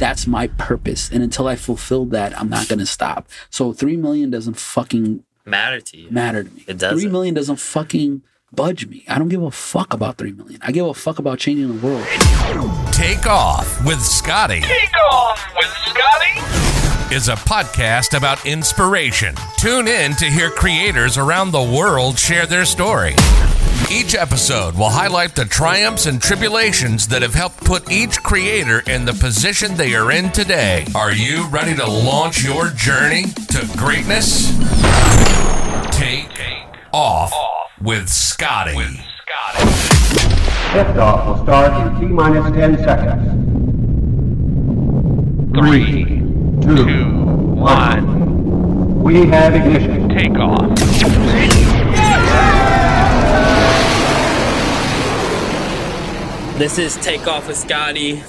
that's my purpose. And until I fulfill that, I'm not gonna stop. So three million doesn't fucking Matter to you. matter to me. It doesn't. Three million doesn't fucking budge me. I don't give a fuck about three million. I give a fuck about changing the world. Take Off with Scotty Take off with Scotty. is a podcast about inspiration. Tune in to hear creators around the world share their story. Each episode will highlight the triumphs and tribulations that have helped put each creator in the position they are in today. Are you ready to launch your journey to greatness? Take off with Scotty. Scotty. Liftoff will start in T minus 10 seconds. Three, Two, two, one. we have ignition. Take This is Takeoff with Scotty,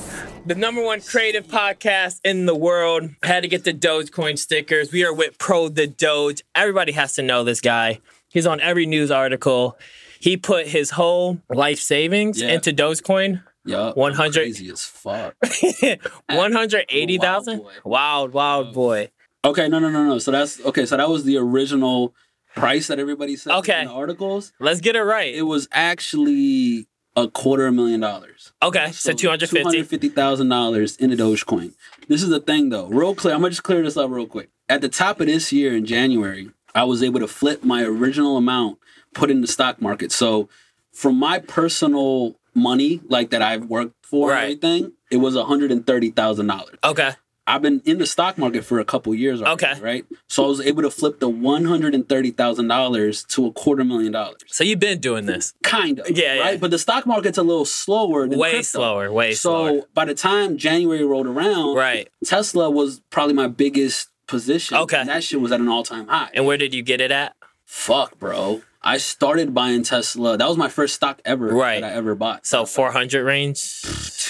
the number one creative podcast in the world. Had to get the Dogecoin stickers. We are with Pro the Doge. Everybody has to know this guy. He's on every news article. He put his whole life savings Yeah. into Dogecoin. Yeah, 100 crazy as fuck. 180,000? Wild boy. Wild, wild boy. Okay, no, no, no, no. So that's okay. So that was the original price that everybody said Okay. in the articles. Let's get it right. It was actually a quarter of a million dollars. okay, so, 250. Two hundred fifty thousand dollars in a Dogecoin. This is the thing, though. Real clear. I'm gonna just clear this up real quick. At the top of this year in January, I was able to flip my original amount, put in the stock market. So, from my personal money, like that I've worked for Right. and everything, it was one hundred and thirty thousand dollars. Okay, I've been in the stock market for a couple years already, Okay. right? So I was able to flip the one hundred and thirty thousand dollars to a quarter million dollars. so you've been doing this. Kind of, Yeah, yeah. right. But the stock market's a little slower. Than Way crypto. slower, way slower. So slower. by the time January rolled around, Right. Tesla was probably my biggest position. Okay. and that shit was at an all time high. And where did you get it at? Fuck, bro. I started buying Tesla. That was my first stock ever Right. that I ever bought. So 400 range?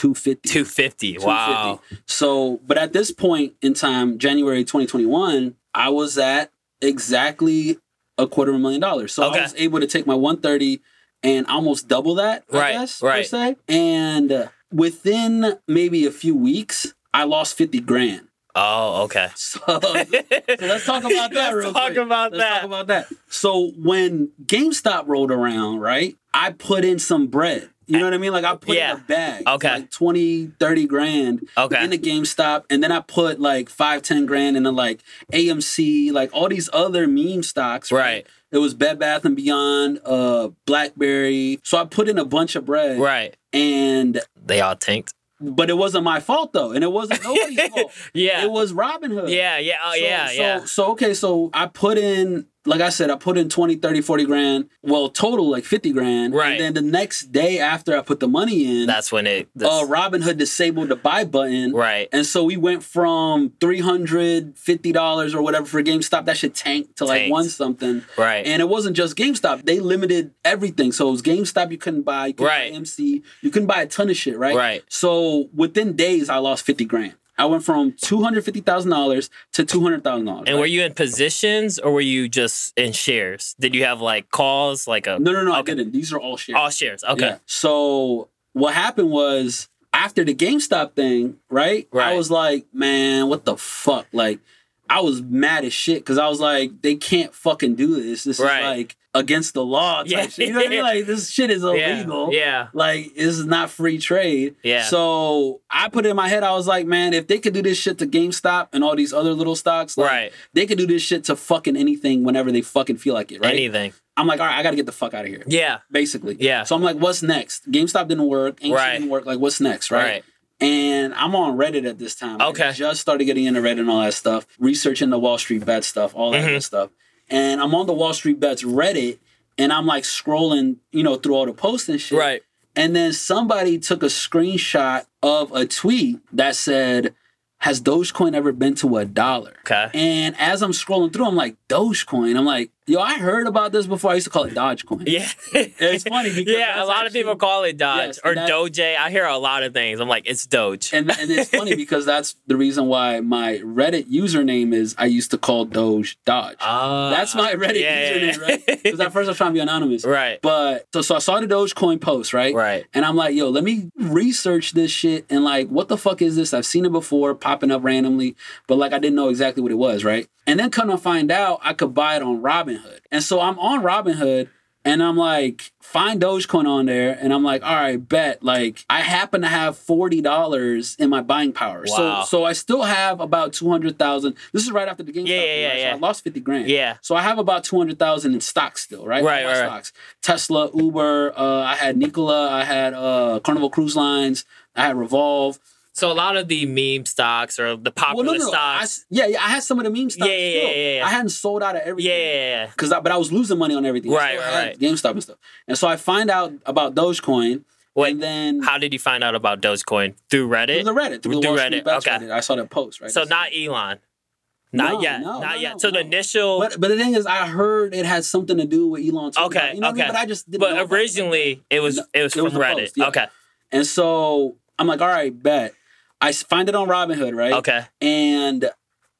Two fifty. 250. Wow. So, but at this point in time, January 2021, I was at exactly a quarter of a million dollars. So Okay. I was able to take my 130 and almost double that, I Right, guess, right. per se. And within maybe a few weeks, I lost 50 grand. Oh, okay. So, so let's talk about that Let's real talk quick. about Let's that. talk about that. So when GameStop rolled around, right, I put in some bread. You know what I mean? Like I put Yeah. in a bag. Okay. Like 20, 30 grand Okay. in the GameStop. And then I put like five, 10 grand into like AMC, like all these other meme stocks. Right. It was Bed Bath and Beyond, uh, Blackberry. So I put in a bunch of bread. Right. And They all tanked. but it wasn't my fault though. And it wasn't nobody's fault. Yeah. It was Robinhood. yeah, yeah. Oh, So- yeah, so, yeah. So, okay, so I put in, like I said, I put in 20, 30, 40 grand. Well, total like 50 grand. Right. And then the next day after I put the money in, That's when it. this- uh, Robinhood disabled the buy button. right. And so we went from $350 or whatever for GameStop. That should tank to like Tanked. one something. Right. And it wasn't just GameStop. They limited everything. So it was GameStop you couldn't buy. You couldn't Right. buy MC. You couldn't buy a ton of shit, right? Right. So within days, I lost 50 grand. I went from $250,000 to $200,000. and were you in positions or were you just in shares? Did you have like calls, like a. No, no, no, Okay. I didn't. These are all shares. All shares. Okay. Yeah. So what happened was after the GameStop thing, right? right? I was like, man, what the fuck? Like, I was mad as shit because I was like, they can't fucking do this. This Right. is like against the law. Type Yeah. shit. You know what I mean? Like, this shit is illegal. Yeah. Like, this is not free trade. Yeah. So I put it in my head, I was like, man, if they could do this shit to GameStop and all these other little stocks, like, Right. they could do this shit to fucking anything whenever they fucking feel like it, right? Anything. I'm like, all right, I gotta get the fuck out of here Yeah. basically. Yeah. So I'm like, what's next? GameStop didn't work. Right. didn't work. Like, what's next? Right. Right. And I'm on Reddit at this time. Okay. I just started getting into Reddit and all that stuff, researching the Wall Street bet stuff, all that Mhm. good stuff. And I'm on the Wall Street bets Reddit and I'm like scrolling, you know, through all the posts and shit. Right. And then somebody took a screenshot of a tweet that said, Has Dogecoin ever been to a dollar? Okay. And as I'm scrolling through, I'm like, Dogecoin. I'm like, Yo, I heard about this before. I used to call it Dogecoin. Yeah. It's funny because yeah, a lot of people call it Dodge Yes, or Doge. I hear a lot of things. I'm like, it's Doge. And, and it's funny because that's the reason why my Reddit username is I used to call Doge Dodge. Ah, That's my Reddit yeah, username, yeah. right? Because at first I was trying to be anonymous. Right. But so, so I saw the Dogecoin post, right? Right. And I'm like, yo, let me research this shit and like, what the fuck is this? I've seen it before popping up randomly, but like I didn't know exactly what it was, right? And then come to find out I could buy it on Robinhood. And so I'm on Robinhood and I'm like, find Dogecoin on there. And I'm like, all right, bet. Like, I happen to have $40 in my buying power. Wow. So so I still have about 200,000. This is right after the game. Yeah, yeah, yeah, yeah. So I lost 50 grand. Yeah. So I have about 200,000 in stocks still, right? Right, All my right, right. Stocks. Tesla, Uber, uh, I had Nikola, I had uh, Carnival Cruise Lines, I had Revolve. So a lot of the meme stocks or the popular I stocks. s- yeah, yeah, I had some of the meme stocks. Yeah, yeah, yeah, yeah. I hadn't sold out of everything. yeah, yeah. Cause I, but I was losing money on everything. I Right, right, right. GameStop and stuff. And so I find out about Dogecoin, Wait, and then How did you find out about Dogecoin? Through Reddit? through the Reddit, through, Through Reddit, okay. Reddit, I saw that post. Right. So not Elon. Not No, yet. no, not no, yet. no, so the initial But but the thing is, I heard it had something to do with Elon. Too, Okay, you know what I mean? okay. But I just didn't. but originally it was it was it from was Reddit. post, yeah. Okay. And so I'm like, all right, bet. I find it on Robinhood, right? Okay. And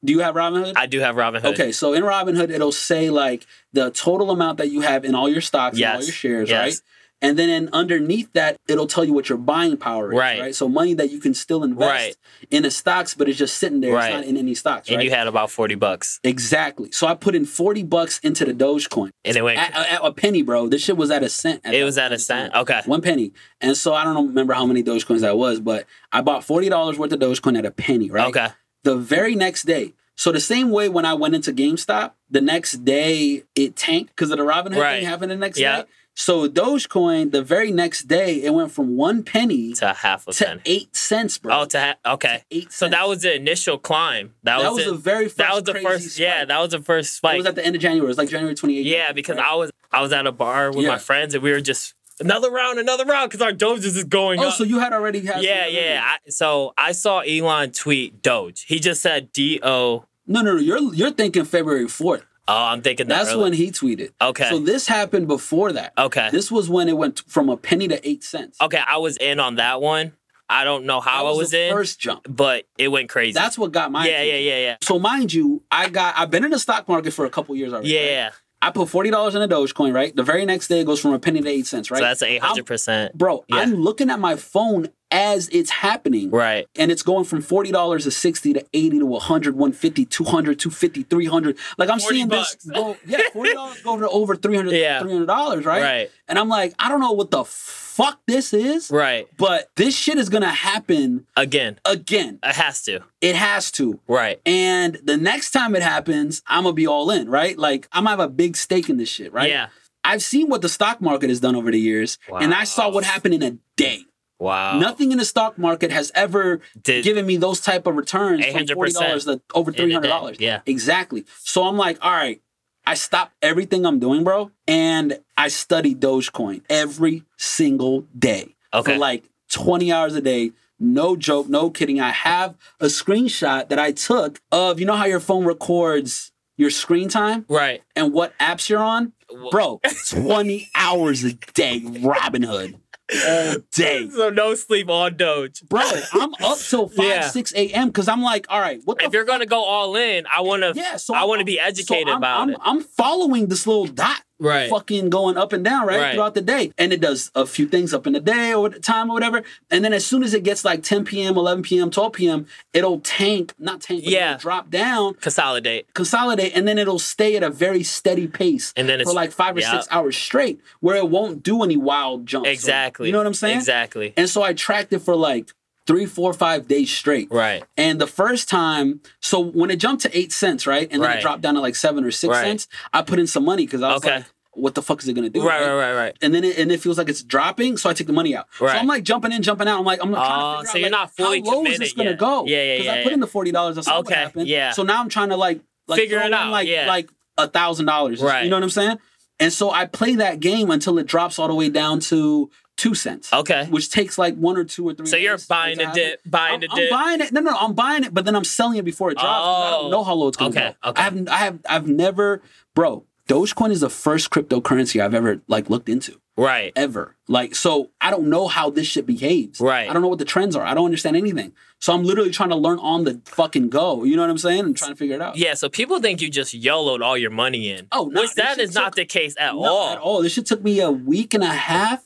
do you have Robinhood? I do have Robinhood. Okay, so in Robinhood, it'll say like the total amount that you have in all your stocks and all your shares, yes. right? And then underneath that, it'll tell you what your buying power is, Right. right? So money that you can still invest Right. in the stocks, but it's just sitting there. Right. It's not in any stocks, And you had about 40 bucks. exactly. So I put in 40 bucks into the Dogecoin. And it went At, at a penny, bro. This shit was at a cent. it was at a cent. Okay. One penny. And so I don't remember how many Dogecoins that was, but I bought $40 worth of Dogecoin at a penny, right? Okay. the very next day. So the same way when I went into GameStop, the next day it tanked because of the Robinhood Right. thing happened the next Yeah. day. So Dogecoin, the very next day, it went from one penny To half a to penny. eight cents, bro. Oh, to ha- okay. eight So that was the initial climb. That, that was, was the very first. that was the first. Yeah, that was the first spike. It was at the end of January. It was like January 28th. yeah, because right? I was I was at a bar with Yeah. my friends and we were just another round, another round because our Doge is just going Oh, up. so you had already had. yeah, yeah. I, so I saw Elon tweet Doge. He just said D O. No, no, no. You're you're thinking February 4th. Oh, I'm thinking that That's early. when he tweeted. Okay. So this happened before that. Okay. This was when it went from a penny to eight cents. Okay, I was in on that one. I don't know how That I was the in, First jump. but it went crazy. That's what got my. yeah, yeah, attention. yeah, yeah, So mind you, I got I've been in the stock market for a couple years already. right? yeah. I put forty dollars in a Dogecoin, right? The very next day it goes from a penny to eight cents, right? So that's eight hundred percent, Bro, Yeah. I'm looking at my phone as it's happening. Right. And it's going from $40 to 60 to 80 to 100, 150, 200, 250, 300. Like I'm seeing bucks. this go, yeah, $40 go to over 300 Yeah. $300, right? Right. And I'm like, I don't know what the fuck this is, Right. but this shit is going to happen Again, again. it has to. It has to. Right. And the next time it happens, I'm gonna be all in, right? Like I'm gonna have a big stake in this shit, right? Yeah. I've seen what the stock market has done over the years, and I saw what happened in a day. Wow. Nothing in the stock market has ever Did- given me those type of returns from $40 to over three hundred dollars. yeah. exactly. So I'm like, all right, I stopped everything I'm doing, bro, and I study Dogecoin every single day Okay. for like 20 hours a day. No joke, no kidding. I have a screenshot that I took of you know how your phone records your screen time Right. and what apps you're on, bro. 20 hours a day, Robinhood, all day. So no sleep on Doge. Bro, I'm up till 5, Yeah. 6 a.m. because I'm like, all right, what the If you're gonna go all in, I wanna. yeah, so I want to be so educated I'm, about I'm, it. I'm following this little dot Right. fucking going up and down, right, Right. Throughout the day. And it does a few things up in the day or the time or whatever. And then as soon as it gets like 10 p.m., 11 p.m., 12 p.m., it'll tank, not tank, but Yeah. drop down, Consolidate. consolidate, and then it'll stay at a very steady pace And then for like five or yeah. six hours straight where it won't do any wild jumps. or- Exactly. you know what I'm saying? Exactly. And so I tracked it for like three, four, five days straight. Right. And the first time, so when it jumped to eight cents, right, and then Right. it dropped down to like seven or six Right. cents, I put in some money because I was Okay. like, "What the fuck is it gonna do?" Right. Right. Right. Right. And then it, and it feels like it's dropping, so I take the money out. Right. So I'm like jumping in, jumping out. I'm like, I'm trying Oh, to figure so out, you're like, not fully how low is this gonna yet. go? Yeah, yeah, yeah. Because yeah, I put yeah. in the forty dollars. I saw what happened. yeah. So now I'm trying to like, like Figure it out, like yeah. like a thousand dollars. Right. You know what I'm saying? And so I play that game until it drops all the way down to two cents. Okay. Which takes like one or two or three. So you're buying to the dip, buying I'm, the I'm buying it. No, no, I'm buying it, but then I'm selling it before it drops. 'cause I Oh. don't know how low it's gonna Okay, go. okay. I have, I have, I've never, bro. Dogecoin is the first cryptocurrency I've ever like looked into. Right. Ever. Like, so I don't know how this shit behaves. Right. I don't know what the trends are. I don't understand anything. So I'm literally trying to learn on the fucking go. You know what I'm saying? And trying to figure it out. Yeah, so people think you just YOLO'd all your money in. Oh, no, Which this that is not the case at Not all. at all. This shit took me a week and a half,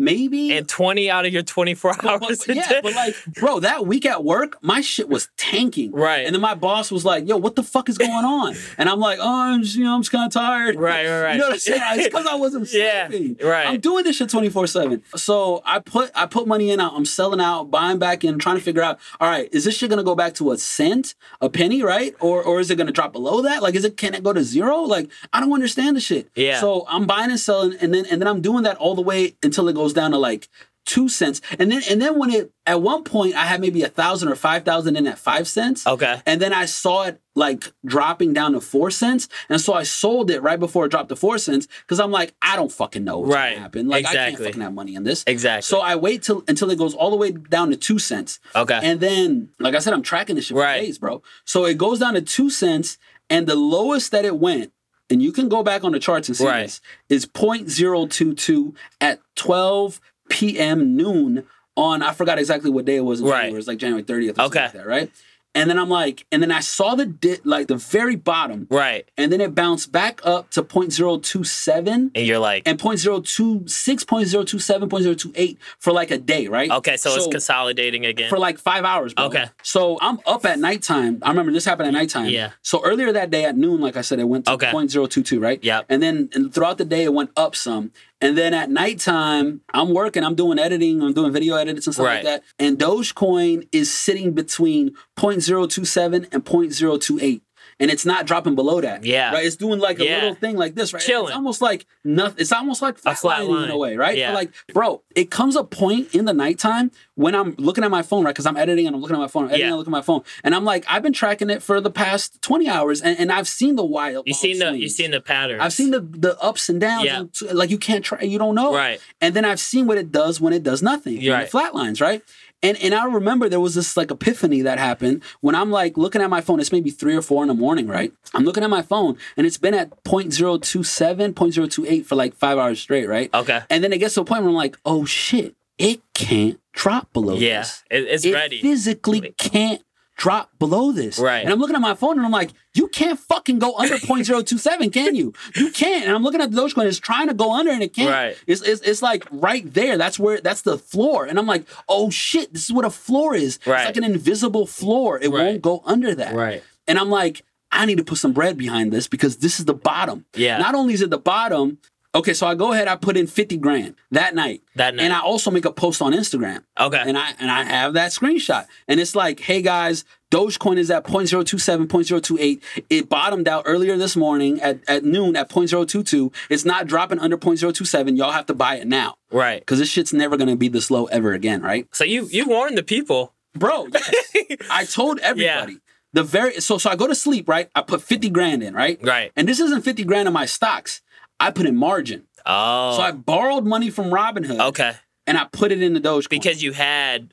maybe. And 20 out of your 24 hours but- a yeah, day. but like, bro, that week at work, my shit was tanking. Right. And then my boss was like, "Yo, what the fuck is going on?" And I'm like, "Oh, I'm just, you know, I'm just kind of tired." Right, right, right. You know what I'm saying? It's because I wasn't sleeping Yeah, right. I'm doing this shit 24 seven. So I put I put money in. I'm selling out, buying back in, trying to figure out. All right, is this shit gonna go back to a cent, a penny, right? Or or is it gonna drop below that? Like, is it can it go to zero? Like, I don't understand the shit. Yeah. So I'm buying and selling, and then and then I'm doing that all the way until it goes down to like two cents. And then and then when it at one point I had maybe a thousand or five thousand in at five cents. Okay. And then I saw it like dropping down to four cents. And so I sold it right before it dropped to four cents because I'm like, I don't fucking know what's Right. gonna happen. Like I Exactly. can't fucking have money in this. Exactly. So I wait till until it goes all the way down to two cents. Okay. And then, like I said, I'm tracking this shit for Right. days, bro. So it goes down to two cents, and the lowest that it went, and you can go back on the charts and see Right. this, is 0.022 at 12 p.m. noon on I forgot exactly what day it was Right. It was like January 30th or Okay. something like that, right? And then I'm like, and then I saw the di- like the very bottom, right. and then it bounced back up to 0.027 And you're like, and 0.026, 0.027, 0.028 for like a day, right? okay, so, it's consolidating again. for like five hours. Bro. Okay. So I'm up at nighttime. I remember this happened at nighttime. Yeah. So earlier that day at noon, like I said, it went to Okay. 0.022, right? Yeah. And then and throughout the day, it went up some. And then at nighttime, I'm working, I'm doing editing, I'm doing video edits and stuff Right. like that. And Dogecoin is sitting between 0.027 and 0.028. And it's not dropping below that. Yeah. Right. It's doing like a Yeah. little thing like this, right? Chilling. It's almost like nothing. It's almost like A flat in a way, right? Yeah. But like, bro, it comes a point in the nighttime when I'm looking at my phone, right? Because I'm editing and I'm looking at my phone, I'm editing Yeah. and looking at my phone. And I'm like, I've been tracking it for the past 20 hours and, and I've seen the wild. you wild seen the you swings. seen the patterns. I've seen the the ups and downs. Yeah. and like you can't try, you don't know. Right. And then I've seen what it does when it does nothing. Right. It flatlines, right? And and I remember there was this like epiphany that happened when I'm like looking at my phone. It's maybe three or four in the morning, right? I'm looking at my phone and it's been at 0.027, 0.028 for like five hours straight, right? Okay. And then it gets to a point where I'm like, oh shit, it can't drop below Yeah. this. It, it's It ready. physically can't drop below this. Right. And I'm looking at my phone and I'm like, you can't fucking go under 0.027, can you? You can't. And I'm looking at the Dogecoin, it's trying to go under and it can't. Right. It's, it's, it's like right there. That's where, that's the floor. And I'm like, oh shit, this is what a floor is. Right. It's like an invisible floor. It Right. won't go under that. Right. And I'm like, I need to put some bread behind this because this is the bottom. Yeah. Not only is it the bottom, okay, so I go ahead, I put in 50 grand that night. That night. And I also make a post on Instagram. Okay. And I and I have that screenshot. And it's like, hey guys, Dogecoin is at 0.027, 0.028. It bottomed out earlier this morning at, at noon at 0.022. It's not dropping under 0.027. Y'all have to buy it now. right. Because this shit's never gonna be this low ever again, right? So you you warned the people. Bro, yes. I told everybody. The very so so I go to sleep, right? I put 50 grand in, right? Right. And this isn't 50 grand in my stocks. I put in margin. Oh. So I borrowed money from Robinhood okay. and I put it in the Dogecoin. Because you had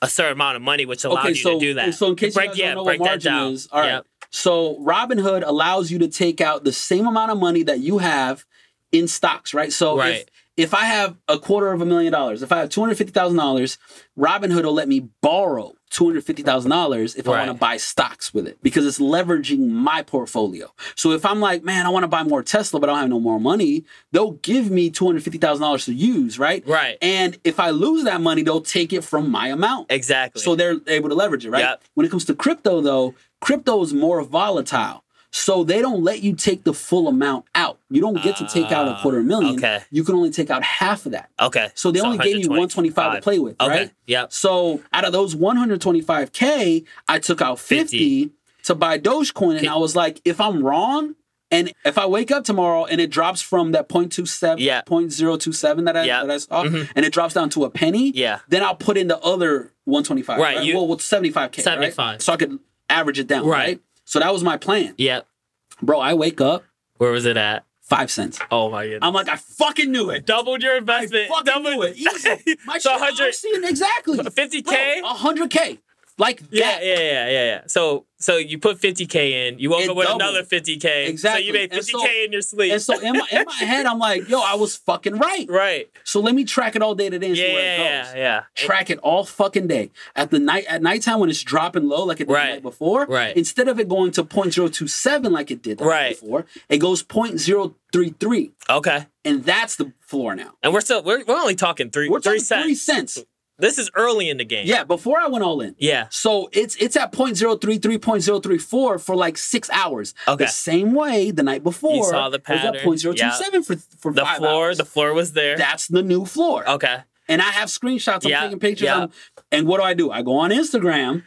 a certain amount of money, which allowed okay, you to do that. So in case break, you guys yeah, don't know break what that margin down. is, all right. Yep. So Robinhood allows you to take out the same amount of money that you have in stocks, right? So Right. if if I have a quarter of a million dollars, if I have two hundred fifty thousand dollars, Robinhood will let me borrow two hundred fifty thousand dollars if I want to buy stocks with it because it's leveraging my portfolio. So if I'm like, man, I want to buy more Tesla, but I don't have no more money, they'll give me two hundred fifty thousand dollars to use, right? Right. And if I lose that money, they'll take it from my amount. Exactly. So they're able to leverage it, right? Yep. When it comes to crypto, though, crypto is more volatile. So they don't let you take the full amount out. You don't get to take out a quarter million. Ah, okay. You can only take out half of that. okay. So they only gave you 125 to play with, Okay. right? Yep. So out of those 125k, I took out 50, 50. to buy Dogecoin, and I was like, if I'm wrong, and if I wake up tomorrow and it drops from that 0.27, Yeah. 0.027 that I, Yeah. that I saw, Mhm. and it drops down to a penny, Yeah. then I'll put in the other 125. Right, Right. you- well, with 75k. 75. Right? So I could average it down. Right. Right. So that was my plan. Yep. Bro, I wake up, Where was it at? five cents. Oh my goodness. I'm like, I fucking knew it. doubled your I investment. fucking doubled knew it. Easy. My so shit, 100 I'm seeing exactly. 50K? Bro, 100K. Like Yeah, that. yeah, yeah, yeah, yeah. So, so you put 50k in. You woke It up with doubled. another 50k. Exactly. So you made 50k so- in your sleep. And so in my in my head, I'm like, yo, I was fucking right. right. So let me track it all day today and Yeah, see where it goes. yeah, yeah. Track it all fucking day. At the night at nighttime when it's dropping low like it did Right. the night before, Right. instead of it going to 0.027 like it did the night Right. before, it goes 0.033. Okay. And that's the floor now. And we're still we're, we're only talking 3 We're three cents. three cents. This is early in the game. Yeah, before I went all in. Yeah. So it's it's at 0.033, 0.034 for like six hours. Okay. The same way the night before. You saw the it was at pattern. 0.027 for, for The five floor, hours. the floor was there. That's the new floor. okay. And I have screenshots. I'm Yeah, taking pictures. yeah. And what do I do? I go on Instagram.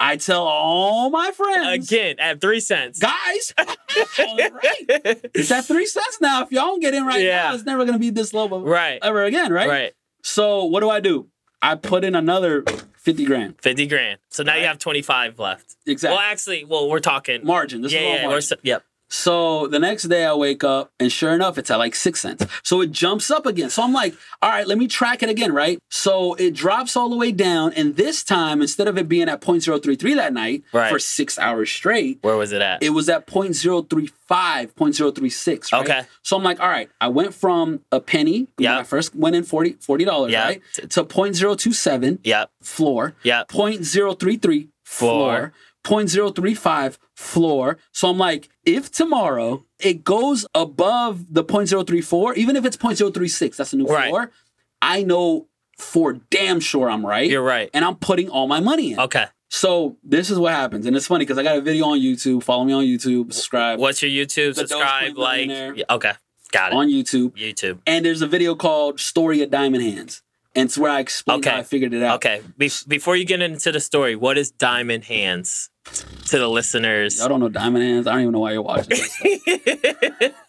I tell all my friends. Again, at three cents. Guys, right. It's at three cents now. If y'all don't get in right Yeah. now, it's never gonna be this low Right. ever again, right? Right. So what do I do? I put in another 50 grand. 50 grand. So now you have 25 left. Exactly. Well, actually, well, we're talking. margin. This yeah, is all yeah. margin. We're, yep. So the next day I wake up and sure enough, it's at like six cents. So it jumps up again. So I'm like, all right, let me track it again, right? So it drops all the way down. And this time, instead of it being at 0.033 that night Right. for six hours straight, Where was it at? it was at 0.035, 0.036. Right? Okay. So I'm like, all right, I went from a penny when Yeah. I first went in 40 $40, Yeah. right? To 0.027 yep. floor. Yep. 0.033 floor. Floor. 0.035 floor. So I'm like, if tomorrow it goes above the 0.034, even if it's 0.036, that's a new Right. floor, I know for damn sure I'm right. You're right. And I'm putting all my money in. Okay. So this is what happens. And it's funny because I got a video on YouTube. Follow me on YouTube, subscribe What's your YouTube? The Subscribe, like. Yeah, okay. Got it. on YouTube. YouTube. And there's a video called Story of Diamond Hands. And it's where I explain Okay. how I figured it out. Okay. Be- before you get into the story, what is Diamond Hands to the listeners? Y'all don't know Diamond Hands. I don't even know why you're watching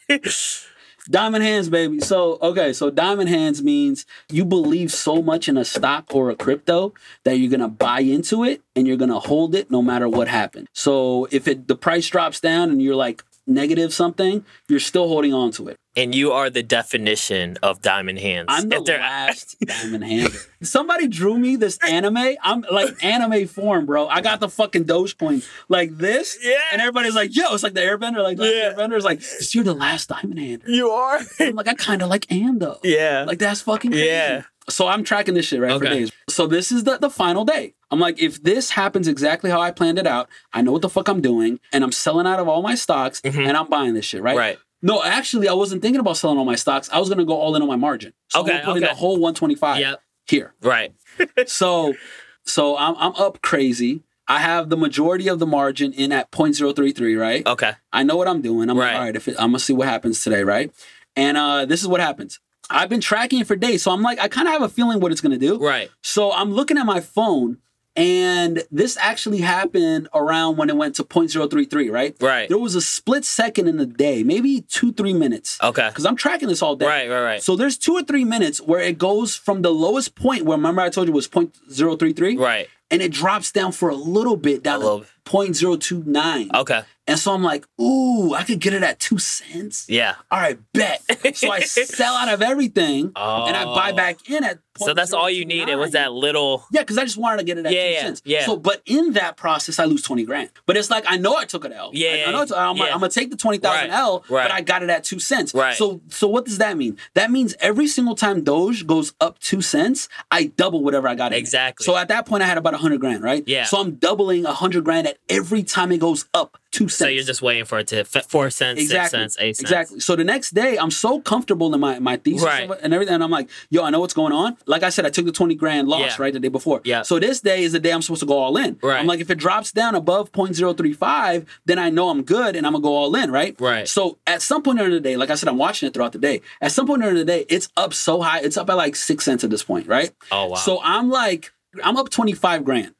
this. Diamond hands, baby. So, okay, so diamond hands means you believe so much in a stock or a crypto that you're gonna buy into it and you're gonna hold it no matter what happens. So, if it the price drops down and you're like negative something, you're still holding on to it. And you are the definition of Diamond Hands. I'm the If they're- last diamond hand. Somebody drew me this anime. I'm like anime form, bro. I got the fucking Dogecoin like this. Yeah. And everybody's like, yo, it's like the airbender. Like the Yeah. airbender is like, you're the last diamond hand. You are. I'm like, I kind of like am though. yeah. Like that's fucking crazy. Yeah. So I'm tracking this shit right for days. So this is the, the final day. I'm like, if this happens exactly how I planned it out, I know what the fuck I'm doing, and I'm selling out of all my stocks, and I'm buying this shit, right? Mm-hmm. Right. No, actually, I wasn't thinking about selling all my stocks. I was gonna go all in on my margin. So Okay, I'm putting okay. the whole 125 Yep. here. Right. So, so I'm I'm up crazy. I have the majority of the margin in at 0.033, right? Okay. I know what I'm doing. I'm Right. like, all right, if it, I'm gonna see what happens today, right? And uh, this is what happens. I've been tracking it for days, so I'm like, I kind of have a feeling what it's gonna do. Right. So I'm looking at my phone, and this actually happened around when it went to 0.033, right? Right. There was a split second in the day, maybe two, three minutes. Okay. Because I'm tracking this all day. Right. Right. Right. So there's two or three minutes where it goes from the lowest point, where remember I told you was 0.033, Right. and it drops down for a little bit down A little to 0.029. Okay. And so I'm like, ooh, I could get it at two cents. Yeah. All right, bet. So I sell out of everything and I buy Oh. back in at. So that's all you needed was that little. Yeah, because I just wanted to get it at Yeah, two yeah, cents. yeah. So, but in that process, I lose twenty grand. But it's like I know I took an L. Yeah, Like, I know it's, I'm, yeah. I'm gonna take the twenty thousand Right, L, right. but I got it at two cents. Right. So, so what does that mean? That means every single time Doge goes up two cents, I double whatever I got. Exactly. So at that point, I had about a hundred grand, right? Yeah. So I'm doubling a hundred grand at every time it goes up two cents. So you're just waiting for it to f- four cents, Exactly. six cents, eight cents. Exactly. So the next day, I'm so comfortable in my, my thesis Right. and everything. And I'm like, yo, I know what's going on. Like I said, I took the 20 grand loss, Yeah. right, the day before. Yeah. So this day is the day I'm supposed to go all in. Right. I'm like, if it drops down above 0.035, then I know I'm good and I'm going to go all in, right? Right. So at some point during the day, like I said, I'm watching it throughout the day. At some point during the day, it's up so high. It's up at like six cents at this point, right? Oh wow. So I'm like, I'm up 25 grand.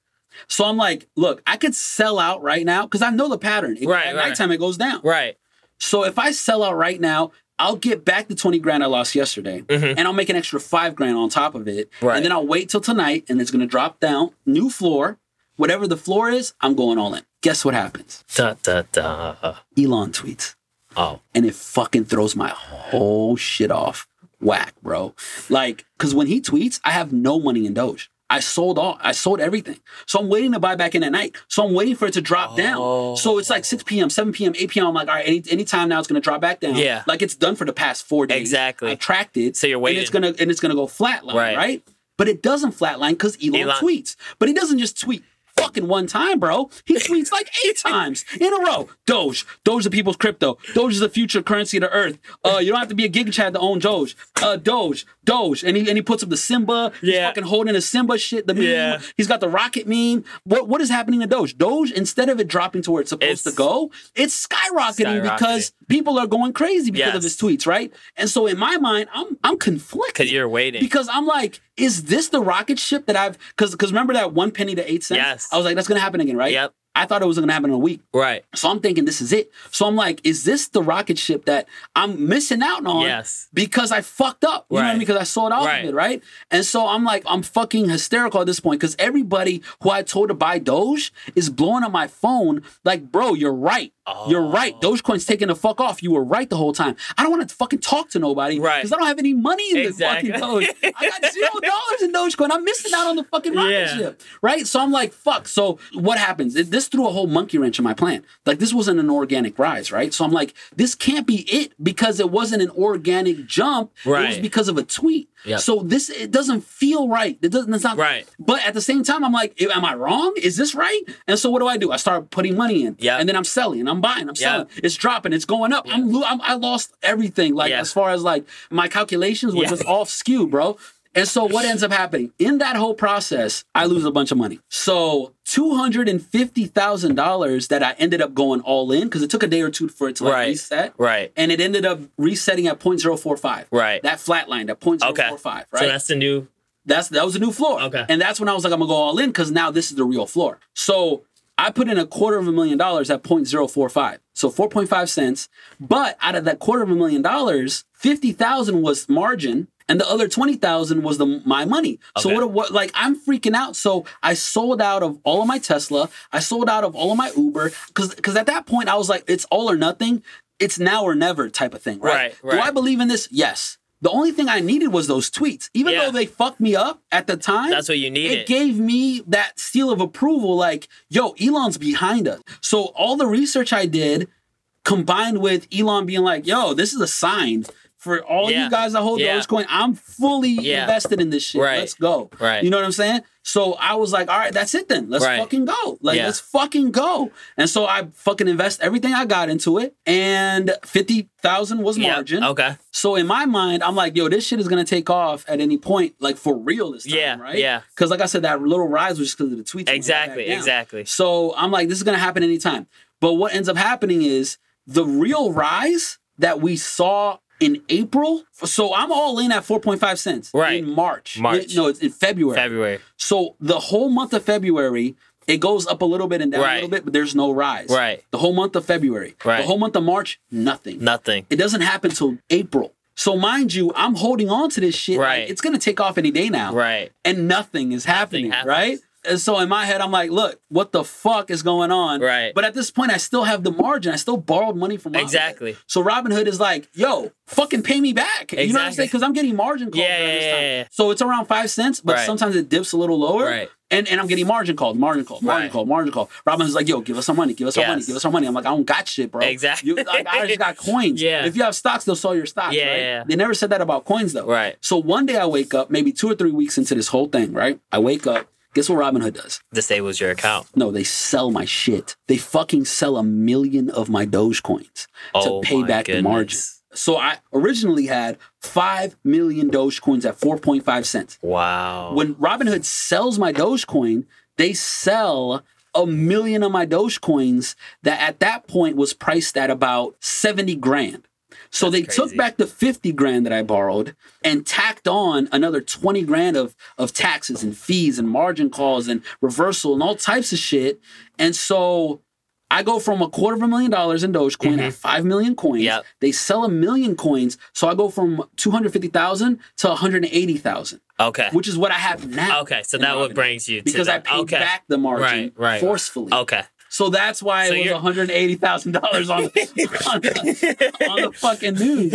So I'm like, look, I could sell out right now because I know the pattern. It- Right, At right. nighttime, it goes down. right. So if I sell out right now, I'll get back the 20 grand I lost yesterday and I'll make an extra five grand on top of it. Mm-hmm. Right. And then I'll wait till tonight and it's going to drop down. New floor. Whatever the floor is, I'm going all in. Guess what happens? Da da da. Elon tweets Oh. and it fucking throws my whole shit off whack, bro. Like, because when he tweets, I have no money in Doge. I sold all. I sold everything. So I'm waiting to buy back in at night. So I'm waiting for it to drop down. So it's like 6 p.m., 7 p.m., 8 p.m. I'm like, all right, any anytime now it's gonna drop back down. Yeah. Like it's done for the past four days. Exactly. I tracked it. So you're waiting. And it's gonna and it's gonna go flatline, Right. right? But it doesn't flatline because Elon, Elon- tweets. But he doesn't just tweet fucking one time, bro. He tweets like eight times in a row. Doge. Doge the people's crypto. Doge is the future currency of the earth. Uh, you don't have to be a Giga Chad to own Doge. Uh, Doge. Doge. And he and he puts up the Simba. He's Yeah. fucking holding the Simba shit. The meme. Yeah. He's got the rocket meme. What what is happening to Doge? Doge, instead of it dropping to where it's supposed It's- to go, it's skyrocketing, Skyrocketing. because people are going crazy because of his tweets, right? And so in my mind, I'm I'm conflicted. Because you're waiting. Because I'm like, is this the rocket ship that I've? Because because remember that one penny to eight cents. Yes. I was like, that's gonna happen again, right? Yep. I thought it was gonna happen in a week. right. So I'm thinking this is it. So I'm like, is this the rocket ship that I'm missing out on? Yes. Because I fucked up. You know what I Right. mean? Because I sold off Right. of it, right? And so I'm like, I'm fucking hysterical at this point because everybody who I told to buy Doge is blowing up my phone. Like, bro, you're right. You're oh. right. Oh. Dogecoin's taking the fuck off. You were right the whole time. I don't want to fucking talk to nobody Right. because I don't have any money in Exactly. the fucking Doge. I got zero dollars in Dogecoin. I'm missing out on the fucking rocket Yeah. ship right? So I'm like, fuck. So what happens? It- Threw a whole monkey wrench in my plan. Like this wasn't an organic rise, right? So I'm like, this can't be it because it wasn't an organic jump. Right. It was because of a tweet. Yep. So this it doesn't feel right. It doesn't. It's not Right. But at the same time, I'm like, am I wrong? Is this right? And so what do I do? I start putting money in. Yeah. And then I'm selling. I'm buying. I'm selling. It's dropping. It's going up. I'm, lo- I'm I lost everything. Like as far as like my calculations were just off skew, bro. And so what ends up happening in that whole process, I lose a bunch of money. So two hundred and fifty thousand dollars that I ended up going all in because it took a day or two for it to like Right. reset. Right. And it ended up resetting at 0.045. Right. That flatlined at 0.045, Okay. right? So that's the new. That's that was a new floor. Okay. And that's when I was like, I'm gonna go all in because now this is the real floor. So I put in a quarter of a million dollars at 0.045. So 4.5 cents. But out of that quarter of a million dollars, 50,000 was margin. And the other 20,000 was the my money. So what, what like I'm freaking out. So I sold out of all of my Tesla. I sold out of all of my Uber. Cause cause at that point I was like, it's all or nothing. It's now or never type of thing. Right. Right, Do. I believe in this? Yes. The only thing I needed was those tweets. Even Yeah. though they fucked me up at the time. That's what you needed. It gave me that seal of approval like, yo, Elon's behind us. So all the research I did combined with Elon being like, yo, this is a sign for all Yeah. you guys that hold Yeah. Dogecoin. I'm fully Yeah. invested in this shit. Right. Let's go. Right. You know what I'm saying? So I was like, all right, that's it then. Let's Right. fucking go. Like, Yeah. let's fucking go. And so I fucking invest everything I got into it. And 50,000 was Yep. margin. Okay. So in my mind, I'm like, yo, this shit is gonna take off at any point, like for real this time, Yeah, right? yeah. Because like I said, that little rise was just because of the tweets. Exactly. Exactly. So I'm like, this is gonna happen anytime. But what ends up happening is the real rise that we saw in April. So I'm all in at 4.5 cents Right. in March. March. No, it's in February. February. So the whole month of February, it goes up a little bit and down a little bit, but there's no rise. Right. The whole month of February. Right. The whole month of March, nothing. Nothing. It doesn't happen till April. So mind you, I'm holding on to this shit. like, Right. it's gonna take off any day now. Right. And nothing is happening. happens. Right. And so in my head, I'm like, look, what the fuck is going on? Right. But at this point, I still have the margin. I still borrowed money from Robinhood. Exactly. So Robinhood is like, yo, fucking pay me back. Exactly. You know what I'm saying? Because I'm getting margin calls Yeah, yeah, yeah, yeah. So it's around five cents, but Right. sometimes it dips a little lower. Right. And, and I'm getting margin called, margin called, margin Right. called, margin called. Robinhood's like, yo, give us some money, give us some money, give us some money. I'm like, I don't got shit, bro. Exactly. You, like, I just got coins. Yeah. If you have stocks, they'll sell your stocks. Yeah, right? yeah. They never said that about coins though. Right. So one day I wake up, maybe two or three weeks into this whole thing, right? I wake up. Guess what Robinhood does? Disables your account. No, they sell my shit. They fucking sell a million of my Dogecoins Oh to pay back the margin. So I originally had 5 million Dogecoins at 4.5 cents. Wow. When Robinhood sells my Dogecoin, they sell a million of my Dogecoins that at that point was priced at about 70 grand. So they took back the 50 grand that I borrowed and tacked on another 20 grand of, of taxes and fees and margin calls and reversal and all types of shit. And so I go from a quarter of a million dollars in Dogecoin at 5 million coins. Mm-hmm. Yep. They sell a million coins. So I go from 250,000 to 180,000 okay. which is what I have now. Okay. So that what brings you to because I paid okay. back the margin Right, right. forcefully. Okay. So that's why So it was one hundred eighty thousand dollars on, on, the- on the fucking news.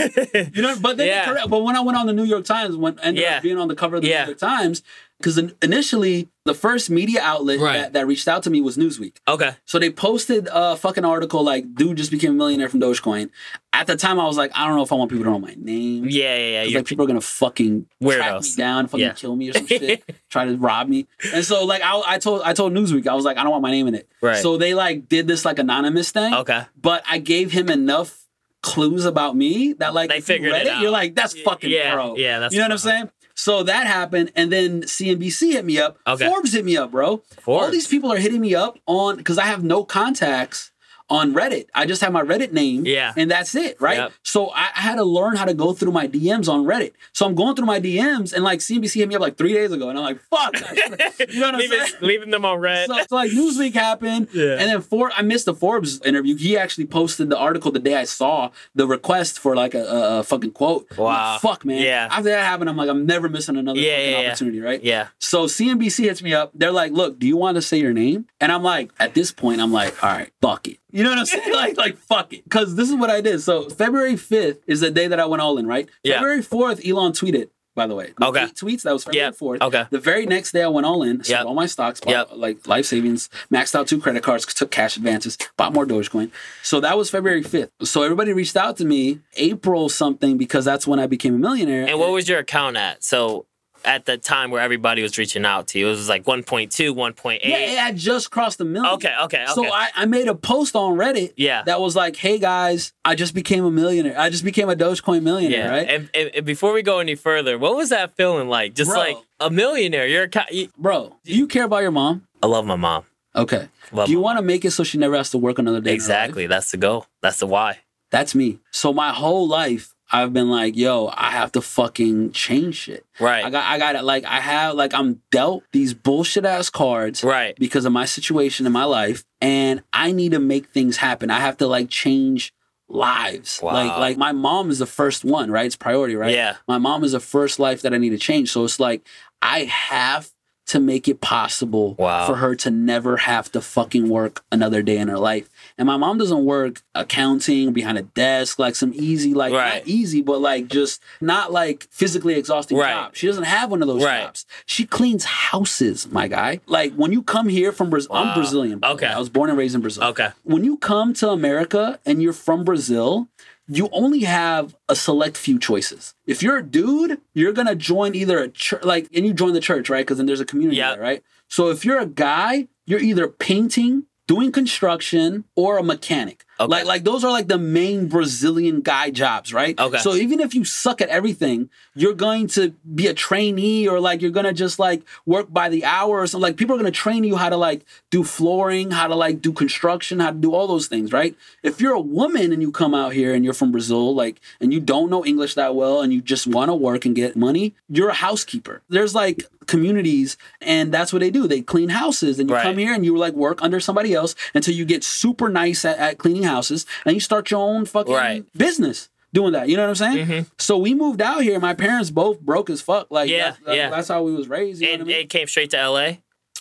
You know, but then Yeah. correct. But when I went on the New York Times, when ended Yeah. up being on the cover of the Yeah. New York Times, because initially the first media outlet Right. that, that reached out to me was Newsweek. Okay. So they posted a fucking article like, dude just became a millionaire from Dogecoin. At the time, I was like, I don't know if I want people to know my name. Yeah, yeah, yeah. like people are gonna fucking track me down, fucking Yeah. kill me or some shit, try to rob me. And so like I, I told I told Newsweek I was like I don't want my name in it. Right. So they like did this like anonymous thing. okay. But I gave him enough clues about me that like They figured it it, you're like that's fucking yeah, pro. Yeah, that's you know what I'm saying? So that happened, and then CNBC hit me up. Okay. Forbes hit me up, bro. All these people are hitting me up on because I have no contacts on Reddit. I just have my Reddit name. Yeah. And that's it, right? Yep. So I, I had to learn how to go through my DMs on Reddit. So I'm going through my DMs and like CNBC hit me up like three days ago, and I'm like, fuck. you know what I'm leaving, saying? leaving them on read. So, so like Newsweek happened, Yeah. and then for I missed the Forbes interview. He actually posted the article the day I saw the request for like a, a, a fucking quote. I'm like, Wow. fuck man. Yeah. After that happened, I'm like, I'm never missing another Yeah, fucking yeah. opportunity, right? yeah. So CNBC hits me up. They're like, "Look, do you want to say your name?" And I'm like, at this point, I'm like, "All right, fuck it." You know what I'm saying? like, like fuck it, because this is what I did. So February 5th is the day that I went all in, right? Yeah. February 4th, Elon tweeted. By the way, The Okay. tweets. That was February Yep. 4th. Okay. The very next day, I went all in. Sold Yep. all my stocks. Bought, Yep. Like life savings. Maxed out two credit cards. Took cash advances. Bought more Dogecoin. So that was February 5th. So everybody reached out to me April something because that's when I became a millionaire. And what was your account at? So at the time where everybody was reaching out to you, it was like 1.2, 1.8. Yeah, it had just crossed a million. Okay, okay, okay. So I, I made a post on Reddit Yeah. that was like, hey guys, I just became a millionaire. I just became a Dogecoin millionaire, yeah. right? And, and, and before we go any further, what was that feeling like? Just Bro. like a millionaire. You're a ca- you, Bro, do you care about your mom? I love my mom. Okay. Love do you want to make it so she never has to work another day? Exactly. That's the goal. That's the why. That's me. So my whole life, I've been like, yo, I have to fucking change shit. Right. I got, I got it. Like, I have, like, I'm dealt these bullshit ass cards right. because of my situation in my life, and I need to make things happen. I have to like change lives. Wow. Like, like my mom is the first one, right? It's priority, right? Yeah. My mom is the first life that I need to change. So it's like I have to make it possible Wow. for her to never have to fucking work another day in her life. And my mom doesn't work accounting behind a desk, like some easy, like Right. not easy, but like just not like physically exhausting Right. job. She doesn't have one of those Right. jobs. She cleans houses, my guy. Like when you come here from Brazil, I'm Brazilian. Okay. I was born and raised in Brazil. Okay. When you come to America and you're from Brazil, you only have a select few choices. If you're a dude, you're gonna join either a church, like, and you join the church, right? Because then there's a community Yep. there, right? So if you're a guy, you're either painting, doing construction, or a mechanic. Okay. Like, like those are like the main Brazilian guy jobs, right? Okay. So even if you suck at everything, you're going to be a trainee, or like you're gonna just like work by the hour or something. Like people are gonna train you how to like do flooring, how to like do construction, how to do all those things, right? If you're a woman and you come out here and you're from Brazil, like, and you don't know English that well, and you just want to work and get money, you're a housekeeper. There's like communities, and that's what they do. They clean houses, and you Right. come here and you like work under somebody else until you get super nice at, at cleaning houses, and you start your own fucking Right. business doing that. You know what I'm saying? Mm-hmm. So we moved out here. My parents both broke as fuck. Like, Yeah, that's, that's, yeah. that's how we was raised. You know And what I mean? it came straight to LA.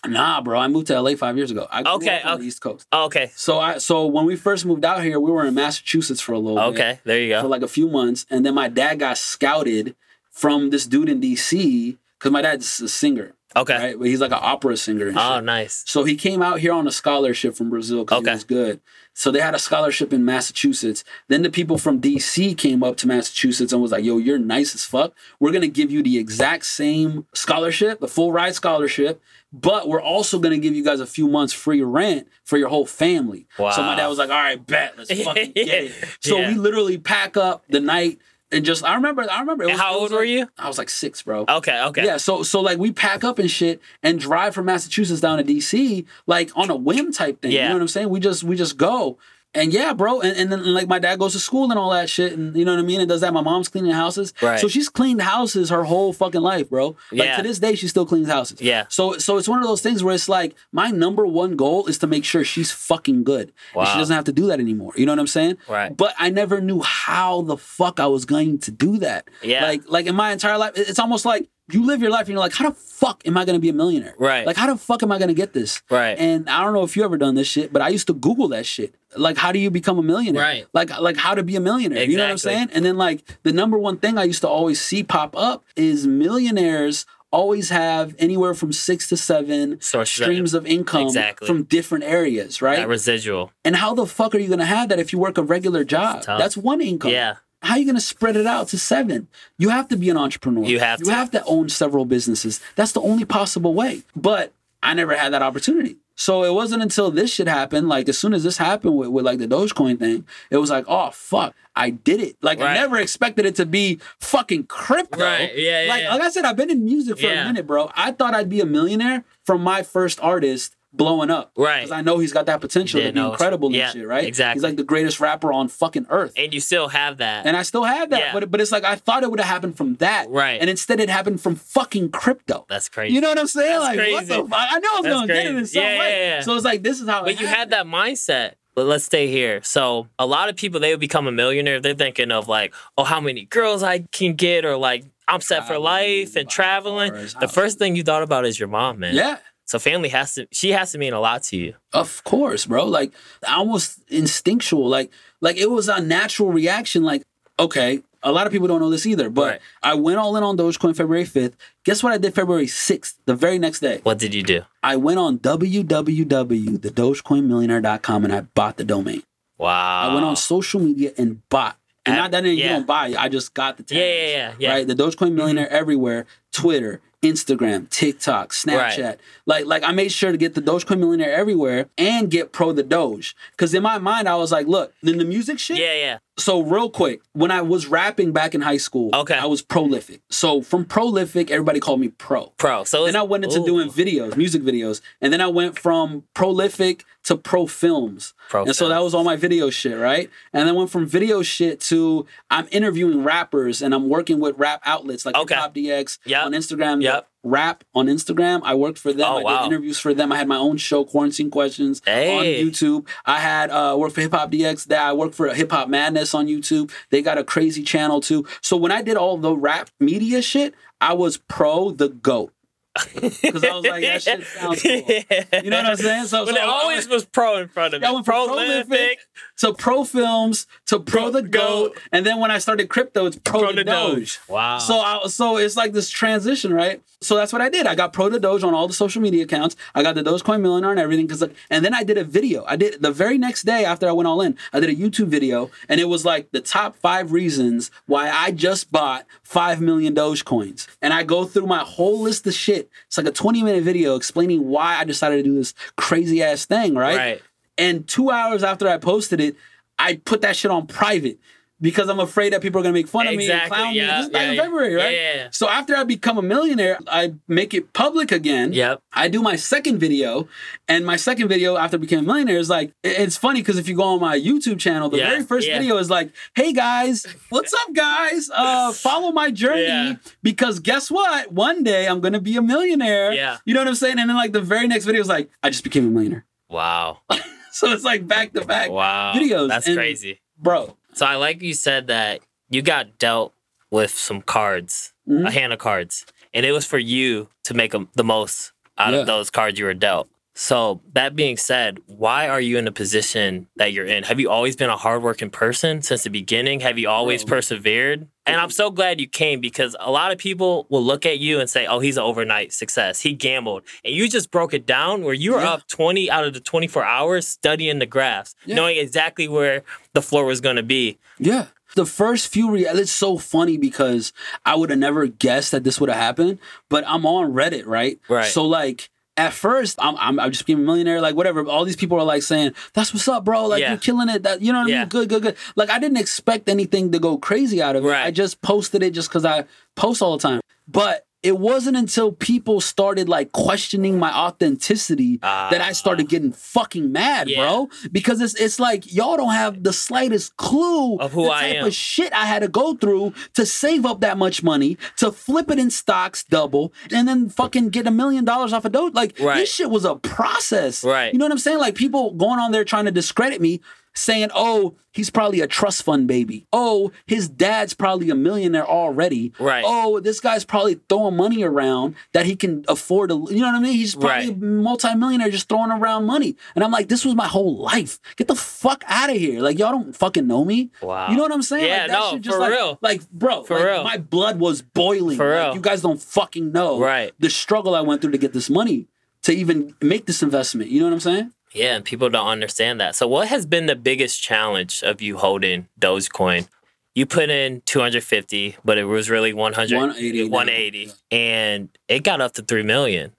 Nah, bro. I moved to LA five years ago. I grew Okay, up on okay. the East Coast. Oh, okay. So I so when we first moved out here, we were in Massachusetts for a little bit. Okay. There you go. For like a few months. And then my dad got scouted from this dude in DC because my dad's a singer. Okay. Right? But he's like an opera singer and Oh, shit. nice. So he came out here on a scholarship from Brazil because Okay. he was good. So they had a scholarship in Massachusetts. Then the people from DC came up to Massachusetts and was like, "Yo, you're nice as fuck. We're gonna give you the exact same scholarship, the full ride scholarship, but we're also gonna give you guys a few months free rent for your whole family." Wow. So my dad was like, "All right, bet, let's fucking get it." So Yeah. we literally pack up the night and just I remember I remember. It was, how old like- were you? I was like six, bro. Okay. Okay. Yeah, so so like we pack up and shit and drive from Massachusetts down to DC like on a whim type thing. Yeah. You know what I'm saying? We just we just go. And yeah, bro, and, and then like my dad goes to school and all that shit, and you know what I mean, and does that. My mom's cleaning houses, Right. So she's cleaned houses her whole fucking life, bro. Like Yeah. to this day, she still cleans houses. Yeah. So so it's one of those things where it's like my number one goal is to make sure she's fucking good, and she doesn't have to do that anymore. You know what I'm saying? Right. But I never knew how the fuck I was going to do that. Yeah. Like like in my entire life, it's almost like you live your life and you're like, how the fuck am I gonna be a millionaire? Right. Like how the fuck am I gonna get this? Right. And I don't know if you ever done this shit, but I used to Google that shit. Like how do you become a millionaire? Right. Like like how to be a millionaire. You know what I'm Exactly. saying? And then like the number one thing I used to always see pop up is millionaires always have anywhere from six to seven streams of income Exactly. from different areas, right? That residual. and how the fuck are you gonna have that if you work a regular job? That's one income. Yeah. How are you gonna spread it out to seven? You have to be an entrepreneur. You have You to. have to own several businesses. That's the only possible way. But I never had that opportunity. So it wasn't until this shit happened, like as soon as this happened with, with like the Dogecoin thing, it was like, oh fuck, I did it. Like I never expected it to be fucking crypto. Right. Yeah, yeah, Like, yeah. like I said, I've been in music for Yeah. a minute, bro. I thought I'd be a millionaire from my first artist blowing up. Right. Because I know he's got that potential Yeah, to be no, incredible and yeah, shit, right? exactly. He's like the greatest rapper on fucking earth. And you still have that. And I still have that, Yeah. but but it's like I thought it would have happened from that, Right. And instead, it happened from fucking crypto. That's crazy. You know what I'm saying? That's like what the fuck? I know I was gonna get it in crazy. some Yeah, way. So it's like this is how. But you had that mindset. But let's stay here. So a lot of people they would become a millionaire. They're thinking of like, oh, how many girls I can get, or like I'm set for life and traveling. The first thing you thought about is your mom, man. Yeah, So family has to. She has to mean a lot to you. of course, bro. Like almost instinctual. Like like it was a natural reaction. Like okay. A lot of people don't know this either, but Right. I went all in on Dogecoin February 5th. Guess what I did February 6th, the very next day? What did you do? I went on www.thedogecoinmillionaire.com and I bought the domain. Wow. I went on social media and bought. And App- not that you don't buy, I just got the tags. Yeah, yeah, yeah, yeah. Right? The Dogecoin millionaire mm-hmm. everywhere, Twitter, Instagram, TikTok, Snapchat. Right. Like, like I made sure to get the Dogecoin millionaire everywhere and get pro the Doge. Cause in my mind, I was like, look, then the music shit. Yeah, yeah. So real quick, when I was rapping back in high school, Okay. I was prolific. So from prolific, everybody called me pro. Pro. So Then I went into Ooh. doing videos, music videos, and then I went from prolific to pro films. Pro and so that was all my video shit, right? And then went from video shit to I'm interviewing rappers and I'm working with rap outlets like Okay. Hip Hop DX Yep. on Instagram. Yep. Rap on Instagram. I worked for them. Oh, I wow. did interviews for them. I had my own show, Quarantine Questions, Hey. on YouTube. I had uh, worked for Hip Hop DX. That I worked for Hip Hop Madness on YouTube. They got a crazy channel too. So when I did all the rap media shit, I was pro the goat because I was like that shit sounds cool. You know what I'm saying? So, But so it I always went- was pro in front of me. I went from prolific to pro films to pro the goat, and then when I started crypto, it's pro, Pro the the doge. Doge. Wow. So I, so it's like this transition, right? So that's what I did. I got pro the doge on all the social media accounts. I got the Dogecoin millionaire and everything. Cause like, and then I did a video. I did the very next day after I went all in. I did a YouTube video, and it was like the top five reasons why I just bought five million Dogecoins. And I go through my whole list of shit. It's like a twenty minute video explaining why I decided to do this crazy ass thing, right? Right. And two hours after I posted it, I put that shit on private because I'm afraid that people are gonna make fun of me and Exactly, clown me. This is back yeah, in. February, right? Yeah, yeah, yeah. So after I become a millionaire, I make it public again. Yep. I do my second video, and my second video after I became a millionaire is like it's funny because if you go on my YouTube channel, the Yeah, very first yeah. video is like, "Hey guys, what's up, guys? Uh, follow my journey Yeah. because guess what? One day I'm gonna be a millionaire. Yeah. you know what I'm saying? And then like the very next video is like, I just became a millionaire. Wow. So it's like back to back Wow. videos. That's And, crazy. bro. So I like you said that you got dealt with some cards, Mhm. a hand of cards, and it was for you to make 'em the most out Yeah. of those cards you were dealt. So that being said, why are you in the position that you're in? Have you always been a hardworking person since the beginning? Have you always Bro. persevered? And I'm so glad you came because a lot of people will look at you and say, "Oh, he's an overnight success. He gambled," and you just broke it down where you were Yeah. up 20 out of the 24 hours studying the graphs, Yeah. knowing exactly where the floor was going to be. Yeah. The first few, re- it's so funny because I would have never guessed that this would have happened, but I'm on Reddit, right? Right. So, like, at first, I'm, I'm, I just became a millionaire, like, whatever. All these people are like saying, that's what's up, bro. Like, Yeah. you're killing it. That, you know what I mean? Good, good, good. Like, I didn't expect anything to go crazy out of it. Right. I just posted it just because I post all the time. But it wasn't until people started like questioning my authenticity that I started getting fucking mad, Ah. Yeah. bro. Because it's it's like y'all don't have the slightest clue Of who the I type am. of shit I had to go through to save up that much money to flip it in stocks double and then fucking get a million dollars off a doge. Like Right. this shit was a process. Right. You know what I'm saying? Like people going on there trying to discredit me. Saying, oh, he's probably a trust fund baby. Oh, his dad's probably a millionaire already. Right. Oh, this guy's probably throwing money around that he can afford to, you know what I mean? He's probably Right. a multimillionaire just throwing around money. And I'm like, this was my whole life. Get the fuck out of here. Like, y'all don't fucking know me. Wow. You know what I'm saying? Yeah, like, that no, shit just for like, real. Like, bro, For like, real. my blood was boiling. For Like, real. You guys don't fucking know Right. the struggle I went through to get this money to even make this investment. You know what I'm saying? Yeah, and people don't understand that. So, what has been the biggest challenge of you holding Dogecoin? You put in 250, but it was really 100, 180 now. 180, and it got up to 3 million.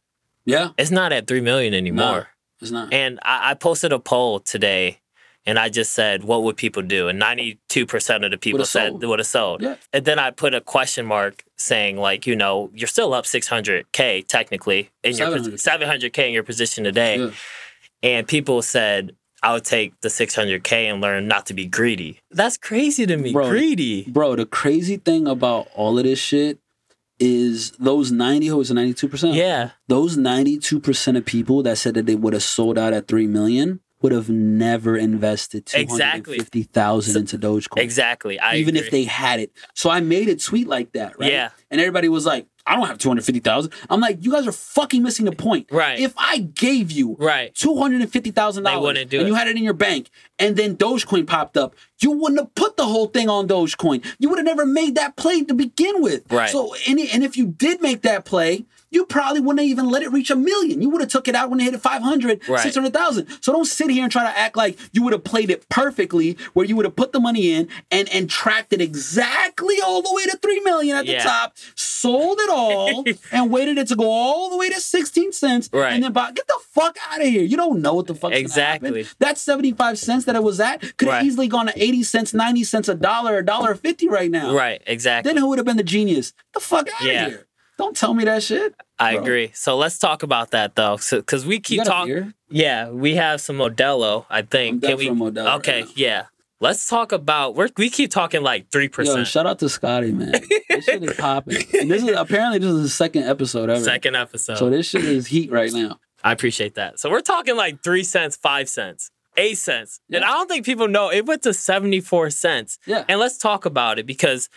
Yeah, It's not at 3 million anymore. it's not. And I, I posted a poll today and I just said, what would people do? And 92% of the people Would've said sold. they would have sold. Yeah. And then I put a question mark saying, like, you know, you're still up 600K technically in your 700K. posi- 700K in your position today. Yeah. And people said, I would take the 600K and learn not to be greedy. That's crazy to me. Bro, greedy. Bro, the crazy thing about all of this shit is those 90 who was 92%. Yeah. Those 92% of people that said that they would have sold out at 3 million would have never invested Exactly. 250,000 into Dogecoin. Exactly. I even agree. if they had it. So I made it tweet like that, right? Yeah. And everybody was like, I don't have 250,000. I'm like, you guys are fucking missing the point. Right. If I gave you Right. two hundred and fifty thousand They dollars, wouldn't do and it. you had it in your bank, and then Dogecoin popped up, you wouldn't have put the whole thing on Dogecoin. You would have never made that play to begin with. Right. So, and, and if you did make that play, you probably wouldn't have even let it reach a million. You would have took it out when it hit 500, Right. 600,000. So don't sit here and try to act like you would have played it perfectly, where you would have put the money in and and tracked it exactly all the way to three million at the top, sold it all, and waited it to go all the way to 16 cents, Right. and then bought. Get the fuck out of here! You don't know what the fuck Exactly. That 75 cents that it was at could have Right. easily gone to 80 cents, 90 cents, a dollar, a dollar fifty right now. Right. Exactly. Then who would have been the genius? The fuck out Yeah. of here! Don't tell me that shit. I bro. agree. So let's talk about that though, because we keep talking. Yeah, we have some Modelo. I think. Can we? for a Modelo right okay. now. yeah. Let's talk about. We're, we keep talking like three percent. shout out to Scotty, man. this shit is popping. And this is apparently this is the second episode ever. Second episode. So this shit is heat right now. I appreciate that. So we're talking like three cents, five cents, eight cents, and I don't think people know it went to seventy four cents. Yeah. And let's talk about it because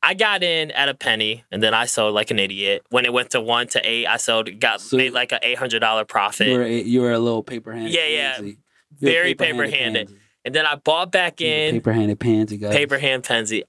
I got in at a penny and then I sold like an idiot. When it went to one to eight, I sold got So- made like an eight hundred dollar profit. You were a, you were a little paper handed. Yeah, yeah. Very paper-handed paper-handed. And then I bought back in Paper handed pansy guys. paper hand pansy.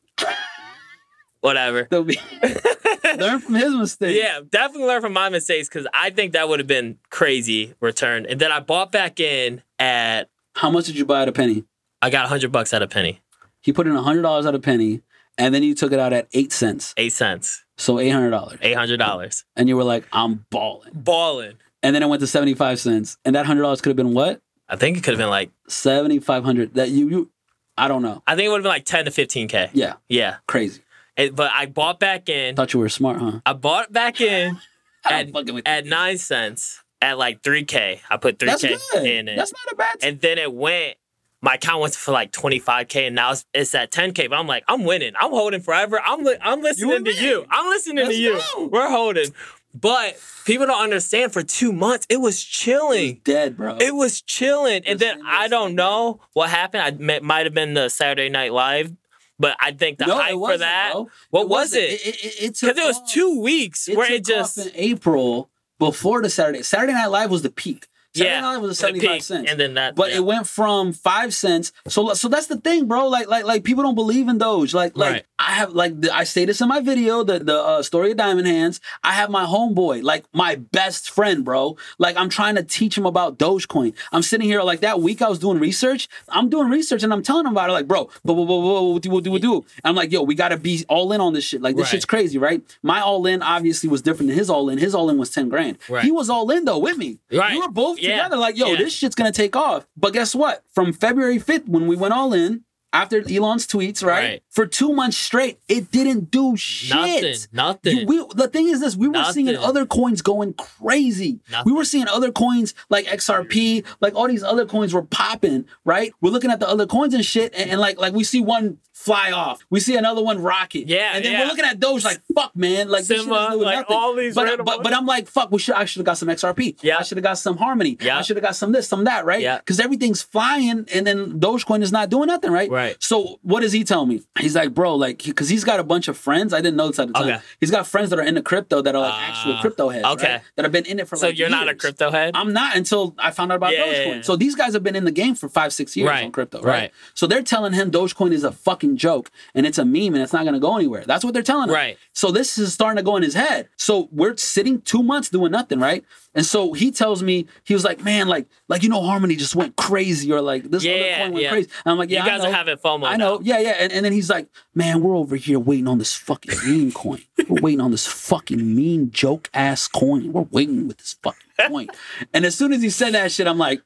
Whatever. Be- Learn from his mistakes. Yeah, definitely learn from my mistakes because I think that would have been crazy return. And then I bought back in at How much did you buy at a penny? I got hundred bucks at a penny, He put in hundred dollars at a penny, and then you took it out at eight cents, eight cents, so eight hundred dollars. eight hundred dollars, And you were like, "I'm balling." balling. And then it went to seventy five cents, and that hundred dollars could have been what? I think it could have been like Seventy five hundred. That you you, I don't know. I think it would have been like ten to fifteen k. Yeah, Yeah, crazy. It- but I bought back in. Thought you were smart, huh? I bought back in at, at nine cents at like three k. I put three k in it, That's not a bad. and then it went. My account went for like 25k, and now it's, it's at 10k. But I'm like, I'm winning. I'm holding forever. I'm li- I'm listening and to you. I'm listening Let's to you. go. We're holding. But people don't understand. For two months, it was chilling. dead, bro. It was chilling, and then I don't know what happened. I may- might have been the Saturday Night Live, but I think the No, it hype for that. bro. What was wasn't. it? It, it, it Because it was off- two weeks It where took it just off in April before the Saturday. Saturday Night Live was the peak. Saturday yeah, Night Live was the seventy five peak, cents. and then that. But yeah. it went from five cents. So so that's the thing, bro. Like like like people don't believe in Doge. Like like Right. I have like the, I say this in my video, the the uh, story of Diamond Hands. I have my homeboy, like my best friend, bro. Like I'm trying to teach him about Dogecoin. I'm sitting here like that week I was doing research. I'm doing research and I'm telling him about it. Like, bro, blah blah blah blah. What do what do what do? And I'm like, yo, we gotta be all in on this shit. Like this Right. shit's crazy, right? My all in obviously was different than his all in. His all in was ten grand. Right. He was all in though with me. Right. We were both Yeah. together. Like, yo, Yeah. this shit's gonna take off. But guess what? From February 5th, when we went all in, after Elon's tweets, right? Right. for two months straight, it didn't do shit. Nothing. Nothing. You- we, the thing is this: we were seeing other coins going crazy. Nothing. We were seeing other coins like XRP, like all these other coins were popping. Right? We're looking at the other coins and shit, and, and like like we see one fly off, we see another one rocket. Yeah, and then yeah. we're looking at those like fuck, man, like this Simba, like, nothing. all these But but but I'm like fuck, we should I should have got some XRP. Yeah. I should have got some Harmony. Yeah. I should have got some this, some that. Right? Yeah. Because everything's flying, and then Dogecoin is not doing nothing. Right? Right. So what does he tell me? He's like, bro, like, because he's got a bunch of friends. I didn't know this at the time. Okay. He's got friends that are into crypto that are like Ah, actual crypto heads. okay. right? That have been in it for like. so like you're not a crypto head? I'm not until I found out about Yeah, Dogecoin. yeah, yeah. So these guys have been in the game for five, six years Right, on crypto, right? right. So they're telling him Dogecoin is a fucking joke and it's a meme and it's not gonna go anywhere. That's what they're telling. Right. So this is starting to go in his head. So we're sitting two months doing nothing, right? And so he tells me, he was like, man, like, like you know, Harmony just went crazy, or like this other coin went yeah. crazy. And I'm like, yeah, you I guys are having FOMO. I know, now. yeah, yeah. And, and then he's like, man, we're over here waiting on this fucking meme coin. We're waiting on this fucking mean joke ass coin. We're waiting with this fucking coin. and as soon as he said that shit, I'm like,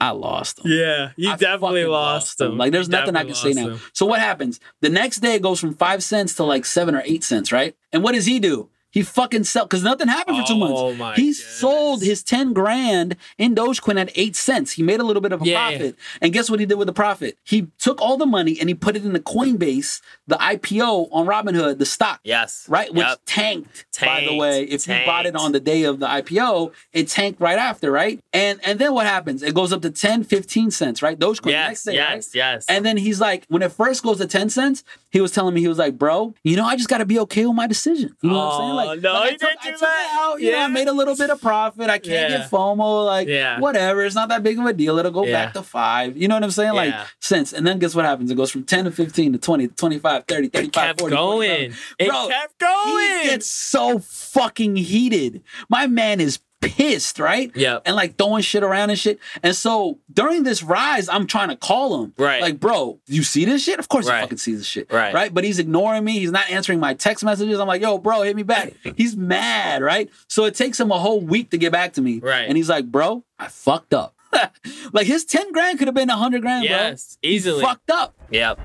I lost him. Yeah, you I definitely lost them. Like, there's You nothing I can say now. them. So what happens? The next day it goes from five cents to like seven or eight cents, right? And what does he do? He fucking sell because nothing happened for two Oh months. my he goodness. sold his ten grand in Dogecoin at eight cents. He made a little bit of a Yeah, profit, and guess what he did with the profit? He took all the money and he put it in the Coinbase, the IPO on Robinhood, the stock. Yes. Right, which Yep. tanked, By the way, if you bought it on the day of the IPO, it tanked right after, right? And and then what happens? It goes up to 10, 15 cents, right? Dogecoin Yes. next day, yes. right? Yes. And then he's like, when it first goes to 10 cents, he was telling me, he was like, bro, you know, I just got to be okay with my decision. You know what I'm saying? Oh, Like, no, like, I took, I took that. it out, you know, I made a little bit of profit. I can't Yeah. get FOMO. Like, Yeah. whatever. It's not that big of a deal. It'll go Yeah. back to five. You know what I'm saying? Like, Yeah. cents. And then guess what happens? It goes from 10 to 15 to 20 to 25, 30, 35, kept 40, going. 45. It Bro, kept going. He gets so fucking heated. My man is pissed, right? Yeah. And like throwing shit around and shit. And so during this rise, I'm trying to call him. Right. Like, bro, you see this shit? Of course Right. he fucking sees this shit. Right. Right. But he's ignoring me. He's not answering my text messages. I'm like, yo, bro, hit me back. He's mad, right? So it takes him a whole week to get back to me. Right. And he's like, bro, I fucked up. like his 10 grand could have been 100 grand, yes. bro. Easily. Fucked up. Yep.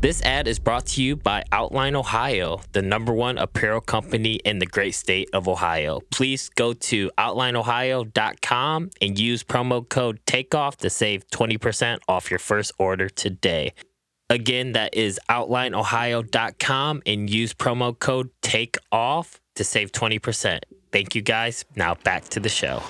This ad is brought to you by Outline Ohio, the number one apparel company in the great state of Ohio. Please go to outlineohio.com and use promo code TAKEOFF to save 20% off your first order today. Again, that is outlineohio.com and use promo code TAKEOFF to save 20%. Thank you guys. Now back to the show.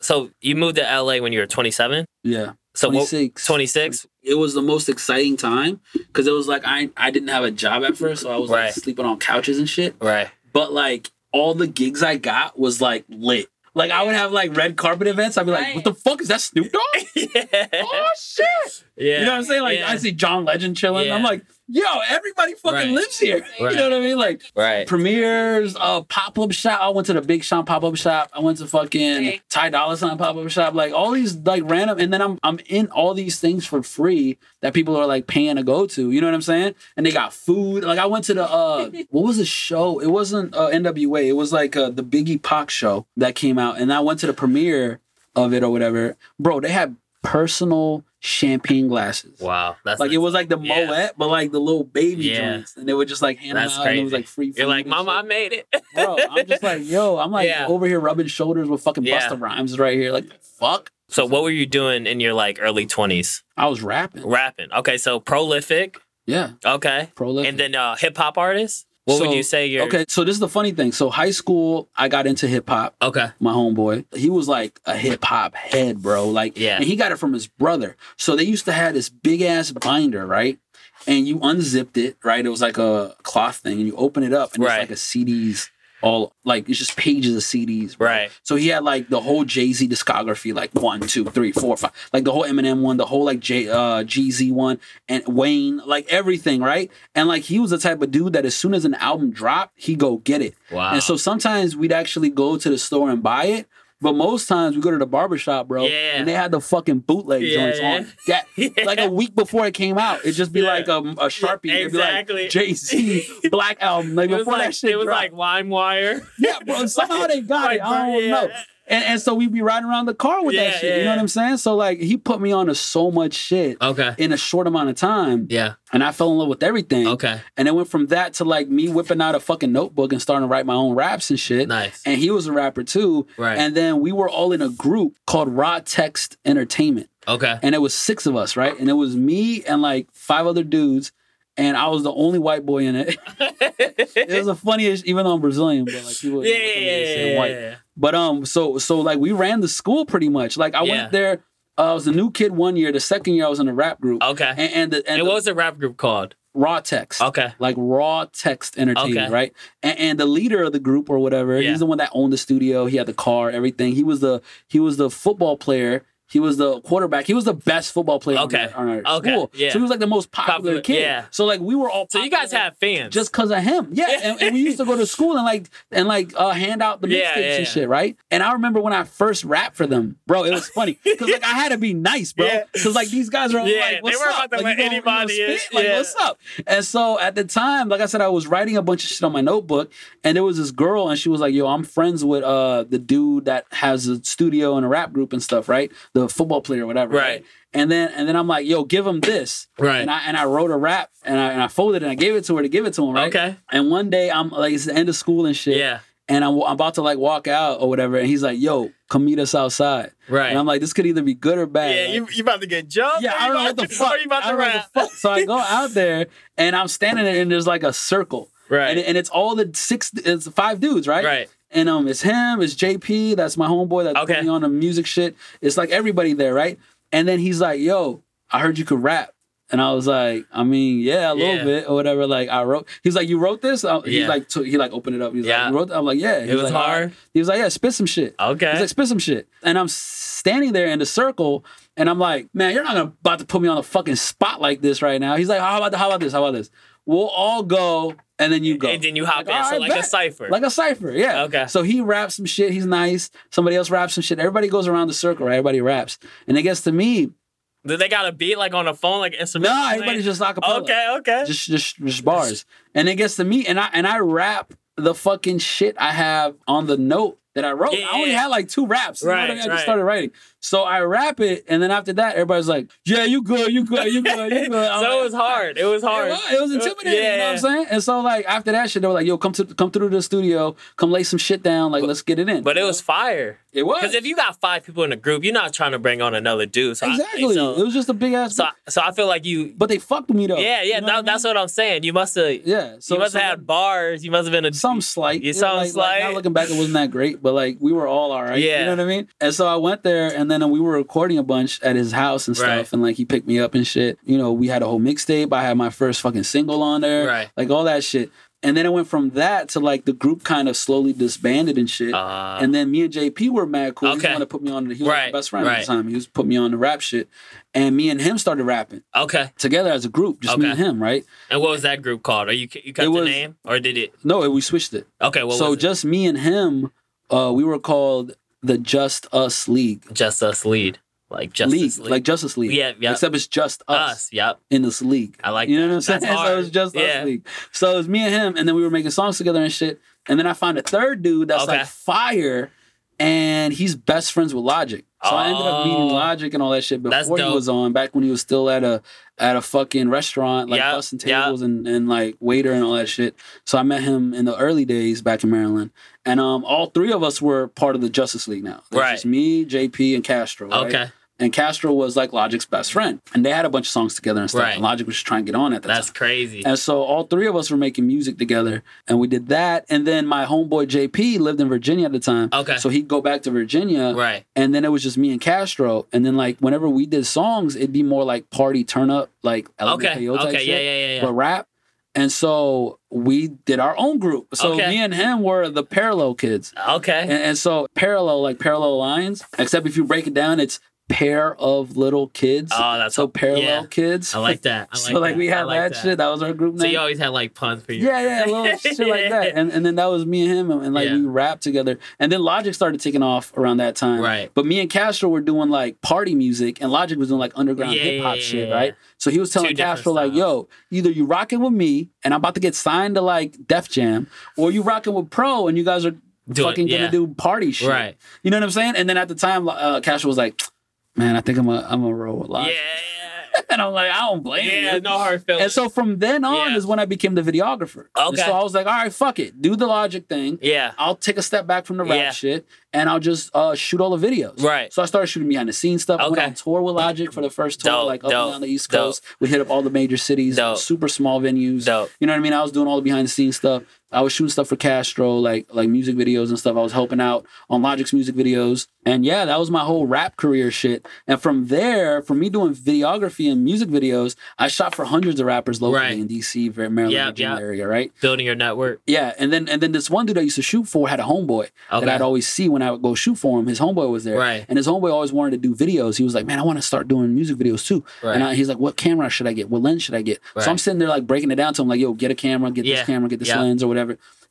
So you moved to LA when you were 27? Yeah. So what- 26. 26? It was the most exciting time because it was like I I didn't have a job at first, so I was like sleeping on couches and shit. Right. But like all the gigs I got was like lit. Like I would have like red carpet events. I'd be like, Right. "What the fuck is that Snoop Dogg? oh shit!" Yeah. You know what I'm saying? Like Yeah. I see John Legend chilling. Yeah. I'm like, "Yo, everybody fucking Right. lives here." Right. You know what I mean? Like Right. premieres, uh, pop up shop. I went to the Big Sean pop up shop. I went to fucking Okay. Ty Dolla Sign pop up shop. Like all these like random, and then I'm I'm in all these things for free that people are like paying to go to. You know what I'm saying? And they got food. Like I went to the uh, what was the show? It wasn't uh, NWA. It was like uh, the Biggie Pac show that came out, and I went to the premiere of it or whatever. Bro, they had personal champagne glasses. Wow. That's Like it was like the Yeah. Moet, but like the little baby Yeah. joints, and they would just like hand That's them out, and it was like free. You're like, Mama, I made it. bro. I'm just like, yo, I'm like Yeah. over here rubbing shoulders with fucking Yeah. Busta Rhymes right here. Like, fuck. so what were you doing in your like early 20s? I was rapping. Rapping. Okay, so prolific. Yeah, Okay. prolific. And then uh hip hop artist? What would So- you say you're Okay, so this is the funny thing. So high school, I got into hip hop. Okay. My homeboy, he was like a hip hop head, bro. Like, Yeah. and he got it from his brother. So they used to have this big ass binder, right? And you unzipped it, right? It was like a cloth thing, and you open it up, and Right. it's like a CDs, all like it's just pages of CDs, bro. Right. So he had like the whole Jay Z discography, like one, two, three, four, five, like the whole Eminem one, the whole like J uh Jeezy one, and Wayne, like everything, right? And like he was the type of dude that as soon as an album dropped, he go get it. Wow. And so sometimes we'd actually go to the store and buy it. But most times we go to the barbershop, bro, Yeah. and they had the fucking bootleg Yeah, joints yeah. on. That Yeah. like a week before it came out, it'd just be like a, a sharpie. Exactly. like Jay Z Black album. Like it was before like that shit it was dropped. like LimeWire. yeah, bro. Somehow they got it. I don't know. And, and so we'd be riding around the car with Yeah, that shit. yeah, you know what. I'm saying? So like he put me on to so much shit Okay. in a short amount of time. Yeah. And I fell in love with everything. Okay. And it went from that to like me whipping out a fucking notebook and starting to write my own raps and shit. Nice. And he was a rapper too. Right. And then we were all in a group called Raw Text Entertainment. Okay. And it was six of us, right? And it was me and like five other dudes. And I was the only white boy in it. it was a funniest, even though I'm Brazilian, but like people yeah, yeah, white. yeah. But um, so so like we ran the school pretty much. Like I Yeah. went there. Uh, I was a new kid one year. The second year I was in a rap group. Okay. And, and the and And the what was the rap group called? raw text. Okay. Like raw text entertainment, Okay. right? And, and the leader of the group or whatever, Yeah. he's the one that owned the studio. He had the car, everything. He was the he was the football player. He was the quarterback. He was the best football player Okay. on our, on our Okay. school. Yeah. So he was like the most popular, Popular, kid. yeah. So like we were all So you guys have fans. just because of him. Yeah, and, and we used to go to school and like and like uh, hand out the mixtapes Yeah, yeah, and shit, right? And I remember when I first rapped for them, bro. It was funny because like I had to be nice, bro. Because like these guys are like, what's up? about Like, you anybody in. Like, what's up? And so at the time, like I said, I was writing a bunch of shit on my notebook, and there was this girl, and she was like, "Yo, I'm friends with uh the dude that has a studio and a rap group and stuff, right? The football player, or whatever, Right. And then and then I'm like, "Yo, give him this." Right. And I and I wrote a rap and I and I folded it and I gave it to her to give it to him, right? Okay. And one day I'm like, it's the end of school and shit. Yeah. And I'm, I'm about to like walk out or whatever, and he's like, "Yo, come meet us outside." Right. And I'm like, "This could either be good or bad." yeah, you, you about to get jumped? yeah, I don't know what the fuck. You about I to don't know what rap? the fuck. So I go out there and I'm standing there and there's like a circle. Right. And, and it's all the six, it's five dudes, right? Right. And um, it's him, it's JP, that's my homeboy that Okay. me on the music shit. It's like everybody there, right? And then he's like, "Yo, I heard you could rap." And I was like, I mean, yeah, a little Yeah. bit or whatever. Like I wrote. He's like, you wrote this? I, He's Yeah. like, took, he like opened it up. He's Yeah. like, you wrote. That? I'm like, yeah. He It was like, hard? right." He was like, yeah, spit some shit. Okay. He's like, spit some shit. And I'm standing there in the circle, and I'm like, man, you're not gonna about to put me on a fucking spot like this right now. He's like, how about the, how about this? How about this? We'll all go, and then you go. And then you hop in. all So like a cipher. Like a cipher, yeah. Okay. So he raps some shit. He's nice. Somebody else raps some shit. Everybody goes around the circle, right? Everybody raps, and it gets to me. Do they got a beat like on a phone, like instrument? No, everybody's just acapella. Okay, okay. Just, just, just bars. And it gets to me, and I and I rap the fucking shit I have on the note that I wrote. Yeah, I only had like two raps. You know I, Right. I just right. started writing. So I rap it, and then after that, everybody's like, "Yeah, you good, you good, you good, you good." So like, it was hard. It was hard. It was, it was uh, intimidating, you know what I'm saying? And so like after that shit, they were like, "Yo, come to come through the studio, come lay some shit down, like let's get it in." But it was fire. it was Because if you got five people in a group, you're not trying to bring on another dude. So exactly, so, it was just a big ass. so, so I feel like you. but they fucked me though. Yeah, yeah. You know that, what that's mean? what I'm saying. You must have. Yeah, so you must so have had bars. You must have been a. some slight. You Yeah, some like, like, slight? now looking back, it wasn't that great, but like we were all all right. Yeah. you know what I mean. And so I went there, and then we were recording a bunch at his house and stuff, Right. and like he picked me up and shit. You know, we had a whole mixtape. I had my first fucking single on there, Right. Like all that shit. And then it went from that to like the group kind of slowly disbanded and shit. Uh, and then me and JP were mad cool. He Okay. wanted to put me on. He was Right, my best friend at the time. He was put me on the rap shit, and me and him started rapping okay. together as a group, just me and him, right? And what was that group called? Are you you cut It the was- name or did it? No, we switched it. Okay. So it? just me and him, uh, we were called the Just Us League. just us lead, like Justice league, League. like Justice League. Yeah, yeah. Except it's just us, us. Yep. in this league. I like You know that. what I'm saying? That's So hard. it's just Yeah. us league. So it was me and him, and then we were making songs together and shit. And then I found a third dude that's Okay. like fire, and he's best friends with Logic. So I ended up meeting Oh. Logic and all that shit before he was on, back when he was still at a at a fucking restaurant, like Yep, busting yep. tables and, and like waiter and all that shit. So I met him in the early days back in Maryland. And um all three of us were part of the Justice League now. There's Right. just me, JP, and Castro. right? Okay. And Castro was like Logic's best friend. And they had a bunch of songs together and stuff. Right. And Logic was just trying to get on at that time. That's time. crazy. And so all three of us were making music together. And we did that. And then my homeboy JP lived in Virginia at the time. Okay. So he'd go back to Virginia. Right. And then it was just me and Castro. And then like whenever we did songs, it'd be more like party turn up, like Okay. Type Okay. shit, Yeah. Yeah. Yeah. yeah. but rap. And so we did our own group. So Okay. me and him were the parallel kids. Okay. And, and so parallel, like parallel lines, except if you break it down, it's pair of little kids. Oh, that's so parallel yeah. kids. I like that. I like so like that. we had like that, shit. That was our group name. So you always had like puns for you. yeah, yeah, little shit like that. And and then that was me and him, and, and, like Yeah. we rapped together. And then Logic started taking off around that time. Right. But me and Castro were doing like party music, and Logic was doing like underground Yeah, hip hop shit, right? So he was telling Two Castro like, "Yo, either you rocking with me, and I'm about to get signed to like Def Jam, or you rocking with Pro, and you guys are." Doing- fucking yeah. gonna do party shit. Right. You know what I'm saying? And then at the time, uh, Cash was like, "Man, I think I'm a I'm a roll with Logic." Yeah. And I'm like, I don't blame Yeah, you. no hard feelings. And so from then on Yeah. is when I became the videographer. And Okay. so I was like, all right, fuck it. Do the logic thing. Yeah. I'll take a step back from the rap Yeah. shit and I'll just uh, shoot all the videos. Right. So I started shooting behind the scenes stuff. I went Okay. on tour with Logic for the first tour, Dope, like up dope, and down the East dope. Coast. We hit up all the major cities, Dope. super small venues. Dope. You know what I mean? I was doing all the behind the scenes stuff. I was shooting stuff for Castro, like like music videos and stuff. I was helping out on Logic's music videos. And yeah, that was my whole rap career shit. And from there, from me doing videography and music videos, I shot for hundreds of rappers locally Right. in DC, Maryland, Yeah, Virginia yeah. area, right? Building your network. Yeah, and then and then this one dude I used to shoot for had a homeboy Okay. that I'd always see when I would go shoot for him. His homeboy was there, Right. And his homeboy always wanted to do videos. He was like, "Man, I want to start doing music videos too." Right. And I, he's like, "What camera should I get? What lens should I get?" Right. So I'm sitting there like breaking it down to him, like, "Yo, get a camera, get Yeah. this camera, get this Yeah. lens or whatever."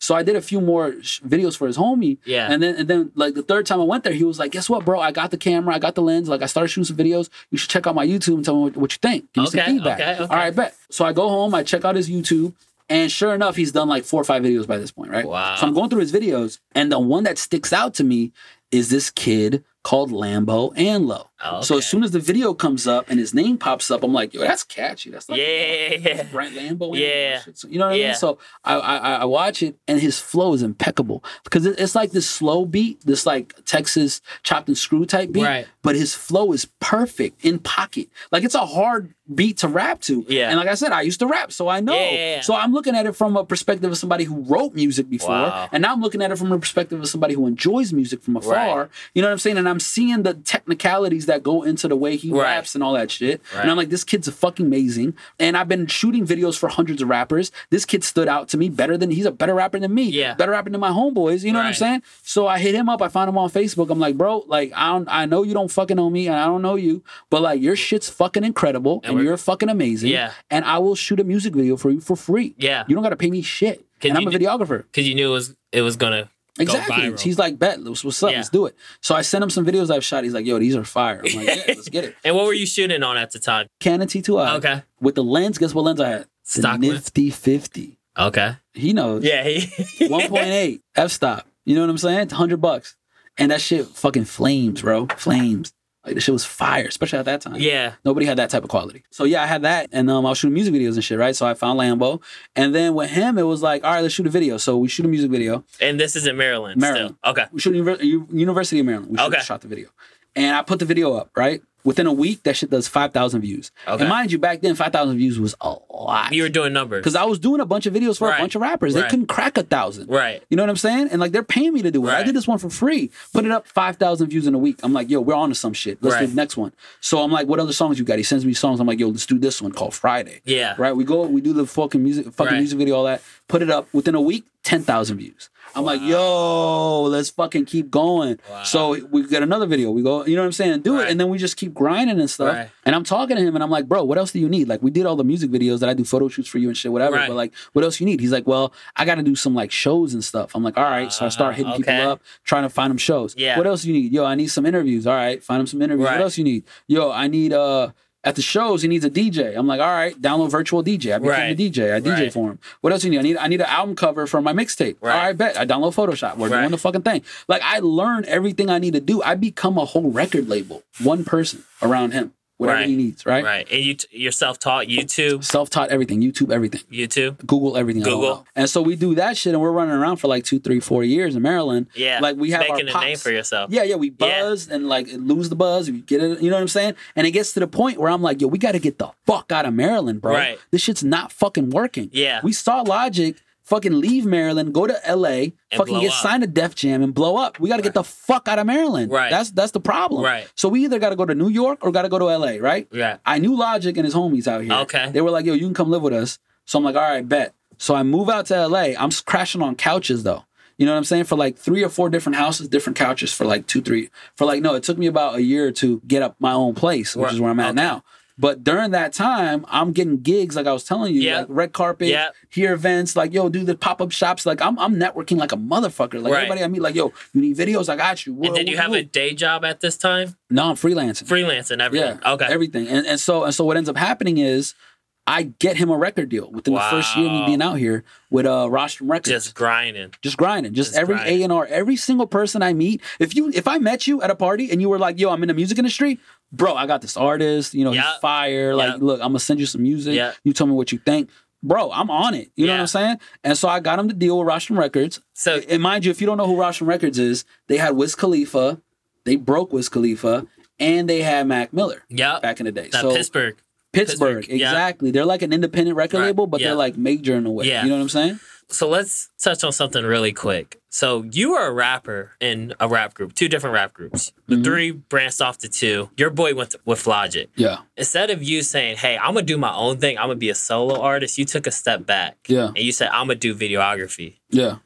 So I did a few more sh- videos for his homie. Yeah. And then and then like the third time I went there, he was like, "Guess what, bro? I got the camera, I got the lens. Like I started shooting some videos. You should check out my YouTube and tell me what, what you think. Give me Okay, some feedback." okay, okay. All right, bet. So I go home, I check out his YouTube. And sure enough, he's done like four or five videos by this point, right? Wow. So I'm going through his videos, and the one that sticks out to me is this kid called Lambo Anlo. Oh, So as soon as the video comes up and his name pops up, I'm like, yo, that's catchy. That's like Yeah. Brent Lambo. Yeah. all that shit. So, you know what I mean? So I, I I- watch it and his flow is impeccable because it, it's like this slow beat, this like Texas chopped and screw type beat. Right. But his flow is perfect in pocket. Like it's a hard beat to rap to. Yeah. And like I said, I used to rap, so I know. Yeah, yeah, yeah. So I'm looking at it from a perspective of somebody who wrote music before, Wow. and now I'm looking at it from a perspective of somebody who enjoys music from afar. Right. You know what I'm saying? And I'm seeing the technicalities that go into the way he Right. raps and all that shit. Right. And I'm like, this kid's fucking amazing. And I've been shooting videos for hundreds of rappers. This kid stood out to me better than he's a better rapper than me. Yeah. Better rapper than my homeboys. You know what I'm saying? So I hit him up. I found him on Facebook. I'm like, bro, like I don't I know you don't fucking know me and I don't know you, but like your shit's fucking incredible and, we're- you're fucking amazing. Yeah. And I will shoot a music video for you for free. Yeah. You don't gotta pay me shit. And I'm a videographer. Because you knew it was it was gonna Exactly. He's like, bet, what's, what's up? Yeah. Let's do it. So I sent him some videos I've shot. He's like, yo, these are fire. I'm like, yeah, let's get it. and what were you shooting on at the time? Canon T2i. Okay. With the lens, guess what lens I had? Stock lens? Nifty 50. Okay. He knows. Yeah. He, 1.8 f stop. You know what I'm saying? 100 bucks. And that shit fucking flames, bro. Flames. Like the shit was fire, especially at that time. yeah. Nobody had that type of quality. So yeah, I had that, and um, I was shooting music videos and shit, right? So I found Lambo, and then with him, it was like, all right, let's shoot a video. So we shoot a music video. And this is in Maryland. Maryland. Still. Okay. We shoot Univer- University of Maryland. We Okay. shot the video, and I put the video up. Right within a week, that shit does five thousand views. Okay. And mind you, back then, five thousand views was a lot. You were doing numbers. because I was doing a bunch of videos for Right. a bunch of rappers. They couldn't crack a thousand. Right. You know what I'm saying? And like they're paying me to do it. I did this one for free. Put it up five thousand views in a week. I'm like, yo, we're on to some shit. Let's do the next one. So I'm like, what other songs you got? He sends me songs. I'm like, yo, let's do this one called Friday. Yeah. Right. We go. We do the fucking music, fucking Right. music video, all that. Put it up within a week. Ten thousand views. I'm like, yo, let's fucking keep going. Wow. So we get another video. We go, you know what I'm saying? Do Right. it, and then we just keep grinding and stuff. Right. And I'm talking to him, and I'm like, bro, what else do you need? Like, we did all the music videos that I do photo shoots for you and shit, whatever. Right. But like, what else you need? He's like, well, I got to do some like shows and stuff. I'm like, all right. So I start hitting okay. people up, trying to find them shows. Yeah. What else you need? Yo, I need some interviews. All right, find them some interviews. What else you need? Yo, I need uh. At the shows, he needs a DJ. I'm like, all right, download virtual DJ. I became Right. a DJ. I DJ Right. for him. What else do you need? I need I need an album cover for my mixtape. Right. All right, bet. I download Photoshop. We're doing the fucking thing. Like I learn everything I need to do. I become a whole record label. One person around him. Whatever Right. he needs, right? Right. And you t- you're self-taught YouTube, Self-taught everything, YouTube everything. YouTube. Google everything. Google. And so we do that shit, and we're running around for like two, three, four years in Maryland. Yeah. like we have making our a name for yourself. Yeah, yeah, we Yeah. buzz and like lose the buzz. We get it, you know what I'm saying? And it gets to the point where I'm like, yo, we got to get the fuck out of Maryland, bro. Right. This shit's not fucking working. Yeah. we saw Logic fucking leave Maryland, go to LA, fucking get up. signed to Def Jam and blow up. We got to get the fuck out of Maryland. Right. That's that's the problem. Right. So we either got to go to New York or got to go to LA, right? Yeah. I knew Logic and his homies out here. Okay. They were like, yo, you can come live with us. So I'm like, all right, bet. So I move out to LA. I'm crashing on couches though. You know what I'm saying? For like three or four different houses, different couches for like two, three. For like, no, it took me about a year to get up my own place, which Right. is where I'm at Okay. now. But during that time, I'm getting gigs, like I was telling you, Yeah. like red carpet, Yeah. here events, like yo, do the pop up shops. Like I'm, I'm networking like a motherfucker. Like Right. everybody I meet, like yo, you need videos? I got you. And did you have a day job at this time? No, I'm freelancing. Freelancing, everything. Yeah. okay. Everything. And and so and so what ends up happening is I get him a record deal within the first year of me being out here with uh Rostrum Records. Just grinding. just grinding. Just, Just every. A and R, every single person I meet. If you if I met you at a party and you were like, "Yo, I'm in the music industry," bro, I got this artist. You know, he's Yep. fire. Like, Yep. look, I'm gonna send you some music. Yep. You tell me what you think. Bro, I'm on it. You know what I'm saying? And so I got him to deal with Rostrum Records. So And mind you, if you don't know who Rostrum Records is, they had Wiz Khalifa, they broke Wiz Khalifa, and they had Mac Miller Yeah. back in the day. that so Pittsburgh. Pittsburgh, Pittsburgh, yeah. exactly. They're like an independent record Right, label, but yeah. they're like major in a way. Yeah. You know what I'm saying? So let's touch on something really quick. So you are a rapper in a rap group, two different rap groups. The Mhm. three branched off to two. Your boy went to, with Logic. Yeah. Instead of you saying, "Hey, I'm gonna do my own thing. I'm gonna be a solo artist," you took a step back. Yeah. And you said, "I'm gonna do videography." Yeah.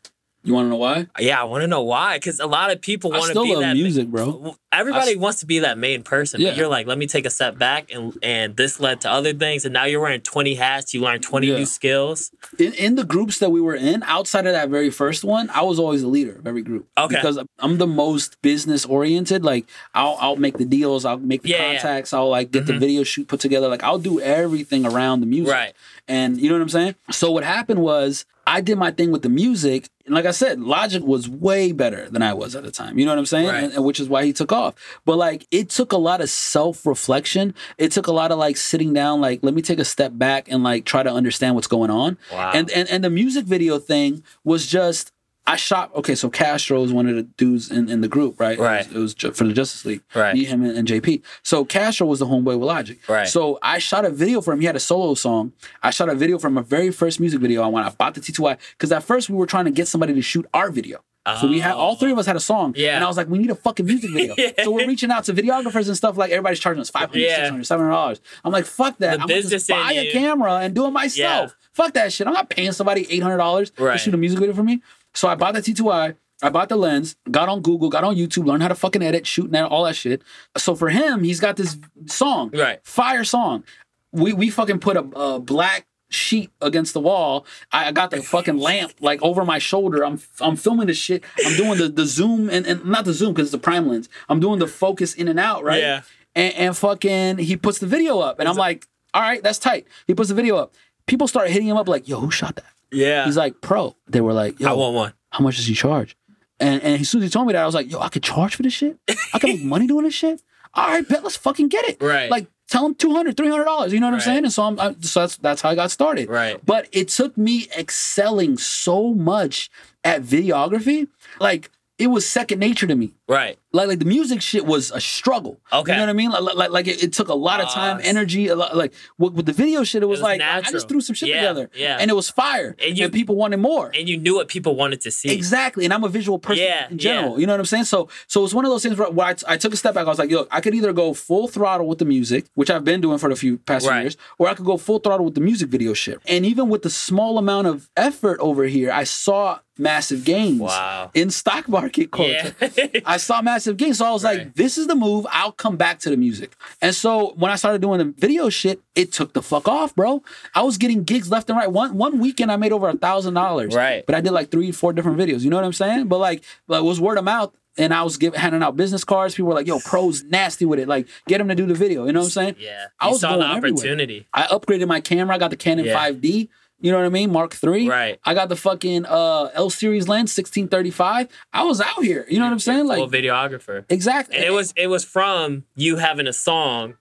You want to know why? Yeah, I want to know why. Because a lot of people want to be love that. music, bro. Everybody wants to be that main person. Yeah. But you're like, let me take a step back, and and this led to other things. And now you're wearing 20 hats. You learned 20 Yeah. new skills. In, in the groups that we were in, outside of that very first one, I was always the leader of every group. Okay. Because I'm the most business oriented. Like I'll I'll make the deals, I'll make the Yeah, contacts, I'll like get the Mhm. video shoot put together. Like I'll do everything around the music. Right. And you know what I'm saying? So what happened was I did my thing with the music. And like I said, Logic was way better than I was at the time. You know what I'm saying? Right. And, and which is why he took off. But like it took a lot of self-reflection. It took a lot of like sitting down, like, let me take a step back and like try to understand what's going on. Wow. And and and the music video thing was just I shot okay, so Castro was one of the dudes in, in the group, right? Right. It was, it was for the Justice League. Right. Me, him, and, and JP. So Castro was the homeboy with Logic. Right. So I shot a video for him. He had a solo song. I shot a video from my very first music video I went. I bought the T2I because at first we were trying to get somebody to shoot our video. So we had all three of us had a song. Yeah. And I was like, we need a fucking music video. Yeah. So we're reaching out to videographers and stuff like everybody's charging us 500 Yeah. 600 700 dollars. I'm like, fuck that. The I'm gonna buy a you. camera and do it myself. Yeah. Fuck that shit. I'm not paying somebody $800 Right. to shoot a music video for me. So I bought the T2I. I bought the lens, got on Google, got on YouTube, learned how to fucking edit, shoot, and all that shit. So for him, he's got this song, Right. Fire song. We we fucking put a, a black sheet against the wall. I, I got the fucking lamp like over my shoulder. I'm I'm filming this shit. I'm doing the the zoom and, and not the zoom because it's the prime lens. I'm doing the focus in and out, right? Yeah. And, and fucking he puts the video up, and I'm like, all right, that's tight. He puts the video up. People start hitting him up like, yo, who shot that? Yeah. He's like, pro. They were like, yo, I want one. how much does he charge? And and as soon as he told me that, I was like, yo, I could charge for this shit? I could make money doing this shit? All right, bet, let's fucking get it. Right. Like, tell him 200 $300. You know what I'm saying? And so, I'm, I, so that's, that's how I got started. Right. But it took me excelling so much at videography. Like, it was second nature to me. Right. Like, like the music shit was a struggle. Okay. You know what I mean? Like, like, like it, it took a lot of time, Ah, energy. A lot, like with, with the video shit, it was, was like I just threw some shit Yeah, together, yeah. and it was fire, And and, you- people wanted more. And you knew what people wanted to see. Exactly, and I'm a visual person Yeah, in general. yeah. You know what I'm saying? So, so it's one of those things where, where I, I took a step back. I was like, "Yo, I could either go full throttle with the music, which I've been doing for the few past few years, or I could go full throttle with the music video shit." And even with the small amount of effort over here, I saw massive gains Wow. in stock market culture. I saw massive gains. So I was like, this is the move. I'll come back to the music. And so when I started doing the video shit, it took the fuck off, bro. I was getting gigs left and right. One one weekend I made over a thousand dollars. Right. But I did like three, four different videos. You know what I'm saying? But like, like it was word of mouth. And I was giving handing out business cards. People were like, yo, pro's nasty with it. Like, get him to do the video. You know what I'm saying? yeah. I was saw the going everywhere. opportunity. I upgraded my camera. I got the Canon Yeah. 5D. You know what I mean? Mark three. Right. I got the fucking uh L series lens, 1635. I was out here. You know what I'm saying? Like videographer. exactly. And it was it was from you having a song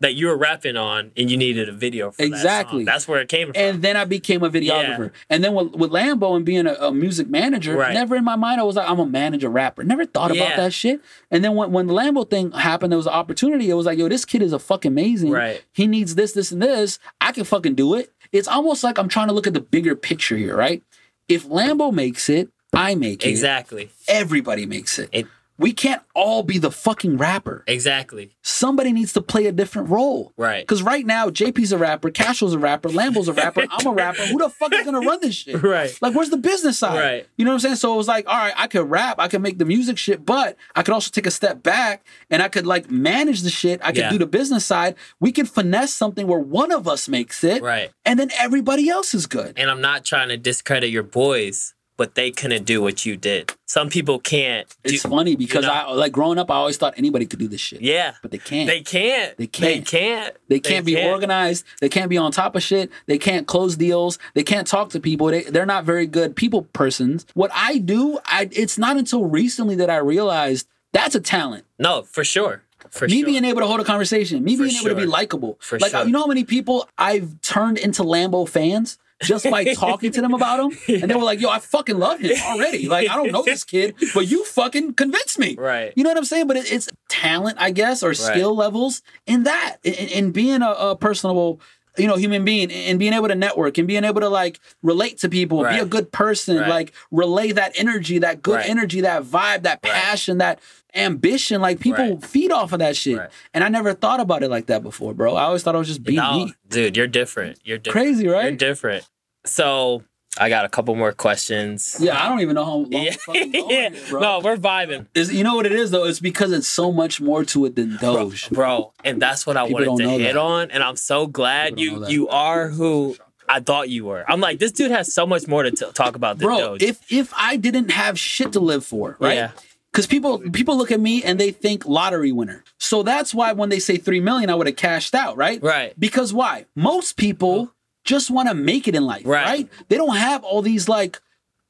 that you were rapping on and you needed a video for Exactly. that. That's where it came from. and then I became a videographer. Yeah. And then with, with Lambo and being a, a music manager, Right. never in my mind I was like, I'm a manager rapper. Never thought Yeah. about that shit. And then when, when the Lambo thing happened, there was an opportunity. It was like, yo, this kid is a fucking amazing. Right. He needs this, this, and this. I can fucking do it. It's almost like I'm trying to look at the bigger picture here, right? If Lambo makes it, I make it. exactly. Everybody makes it. It- we can't all be the fucking rapper. Exactly. Somebody needs to play a different role. Right. Because right now, JP's a rapper, Castro's a rapper, Lambo's a rapper, I'm a rapper. Who the fuck is gonna run this shit? Right. Like, where's the business side? Right. You know what I'm saying? So it was like, all right, I could rap, I could make the music shit, but I could also take a step back and I could like manage the shit. I could Yeah. do the business side. We could finesse something where one of us makes it, Right. and then everybody else is good. And I'm not trying to discredit your boys, but they couldn't do what you did. Some people can't. do- It's funny because know? I like growing up. I always thought anybody could do this shit. yeah, but they can't. they can't. They They can't. They can't. They can't be organized. They can't be on top of shit. They can't close deals. They can't talk to people. They, they're not very good people persons. What I do, I it's not until recently that I realized that's a talent. No, for sure. For me sure. being able to hold a conversation, me For being able to be likable. For like sure. you know how many people I've turned into Lambo fans just by talking to them about him, and they were like, "Yo, I fucking love him already." Like I don't know this kid, but you fucking convinced me. Right. You know what I'm saying? But it, it's talent, I guess, or skill levels in that, in, in being a, a personable. You know, human being and being able to network and being able to like relate to people, be a good person, Right. like relay that energy, that good Right. energy, that vibe, that Right. passion, that ambition. Like people Right. feed off of that shit. Right. And I never thought about it like that before, bro. I always thought I was just being No, me. dude, you're different. You're different. Crazy, right? You're different. So I got a couple more questions. Yeah, I don't even know how long Yeah. yeah. bro. No, we're vibing. Is you know what it is though? It's because it's so much more to it than Doge. Bro, and that's what I People wanted to hit that. on. And I'm so glad People you you are who I thought you were. I'm like, this dude has so much more to t- talk about than Bro, Doge. if if I didn't have shit to live for, right? Yeah. Because people people look at me and they think lottery winner. So that's why when they say three million, I would have cashed out, right? Right. Because why? Most people just want to make it in life, Right. right. They don't have all these like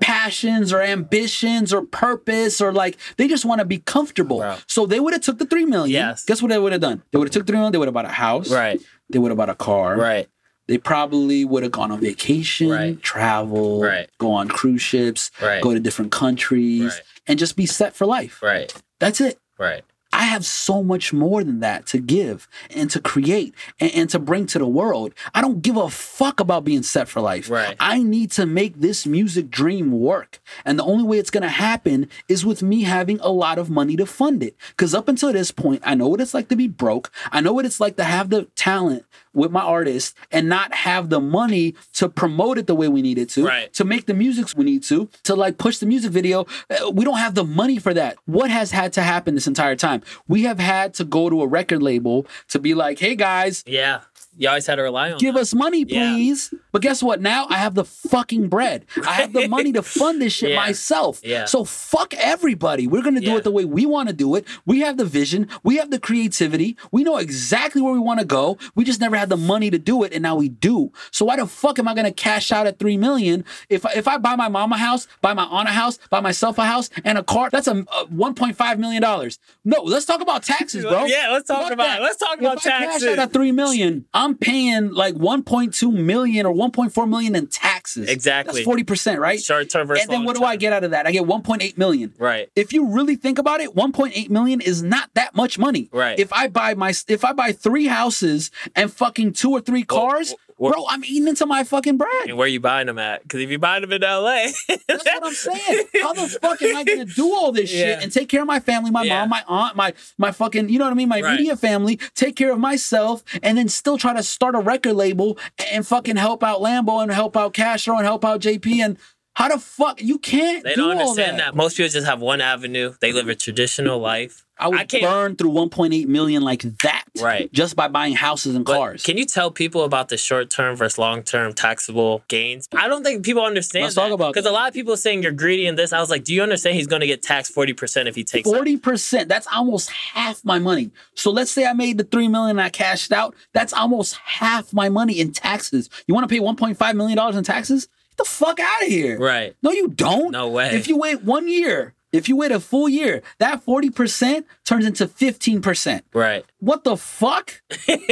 passions or ambitions or purpose or like they just want to be comfortable. Bro. So they would have took the three million. Yes. Guess what they would have done? They would have took three million. They would have bought a house. Right. They would have bought a car. Right. They probably would have gone on vacation, Right. travel, Right. go on cruise ships, Right. go to different countries, Right. And just be set for life. Right. That's it. Right. I have so much more than that to give and to create and, and to bring to the world. I don't give a fuck about being set for life. Right. I need to make this music dream work. And the only way it's going to happen is with me having a lot of money to fund it. Because up until this point, I know what it's like to be broke. I know what it's like to have the talent with my artist and not have the money to promote it the way we need it to, Right. to make the music we need to, to like push the music video. Uh, We don't have the money for that. What has had to happen this entire time? We have had to go to a record label to be like, hey guys, Yeah. You always had to rely on give that. us money, Yeah. please. But guess what? Now I have the fucking bread. I have the money to fund this shit Yeah. myself. Yeah. So fuck everybody. We're gonna do Yeah. it the way we want to do it. We have the vision. We have the creativity. We know exactly where we want to go. We just never had the money to do it, and now we do. So why the fuck am I gonna cash out at three million if I- if I buy my mom a house, buy my aunt a house, buy myself a house and a car? That's a, a one point five million dollars. No, let's talk about taxes, bro. Yeah, let's talk Fuck about let's talk If about I cash taxes. out at three million, I'm paying like 1.2 million or 1.4 million in taxes. Exactly. That's 40 percent, right? Short term versus And then what do I get out of that? I get 1.8 million. Right. If you really think about it, 1.8 million is not that much money. Right. If I buy my if I buy three houses and fucking two or three cars, wh- wh- bro, I'm eating into my fucking bread. And where you buying them at? Because if you buying them in LA, That's what I'm saying. How the fuck am I gonna do all this shit and take care of my family, my Yeah. mom, my aunt, my my fucking, you know what I mean, my Right. immediate family, take care of myself, and then still try to start a record label and fucking help out Lambo and help out Castro and help out JP and how the fuck you can't they do don't all understand that. Most people just have one avenue. They live a traditional life. I would I can't- burn through 1.8 million like that, Right. Just by buying houses and But cars. Can you tell people about the short term versus long term taxable gains? I don't think people understand. Let's talk about because a lot of people saying you're greedy in this. I was like, do you understand he's going to get taxed forty percent if he takes? Forty percent. That's almost half my money. So let's say I made the three million and I cashed out. That's almost half my money in taxes. You want to pay one point five million dollars in taxes? Get the fuck out of here. Right. No, you don't. No way. If you wait one year, if you wait a full year, that forty percent turns into fifteen percent. Right. What the fuck?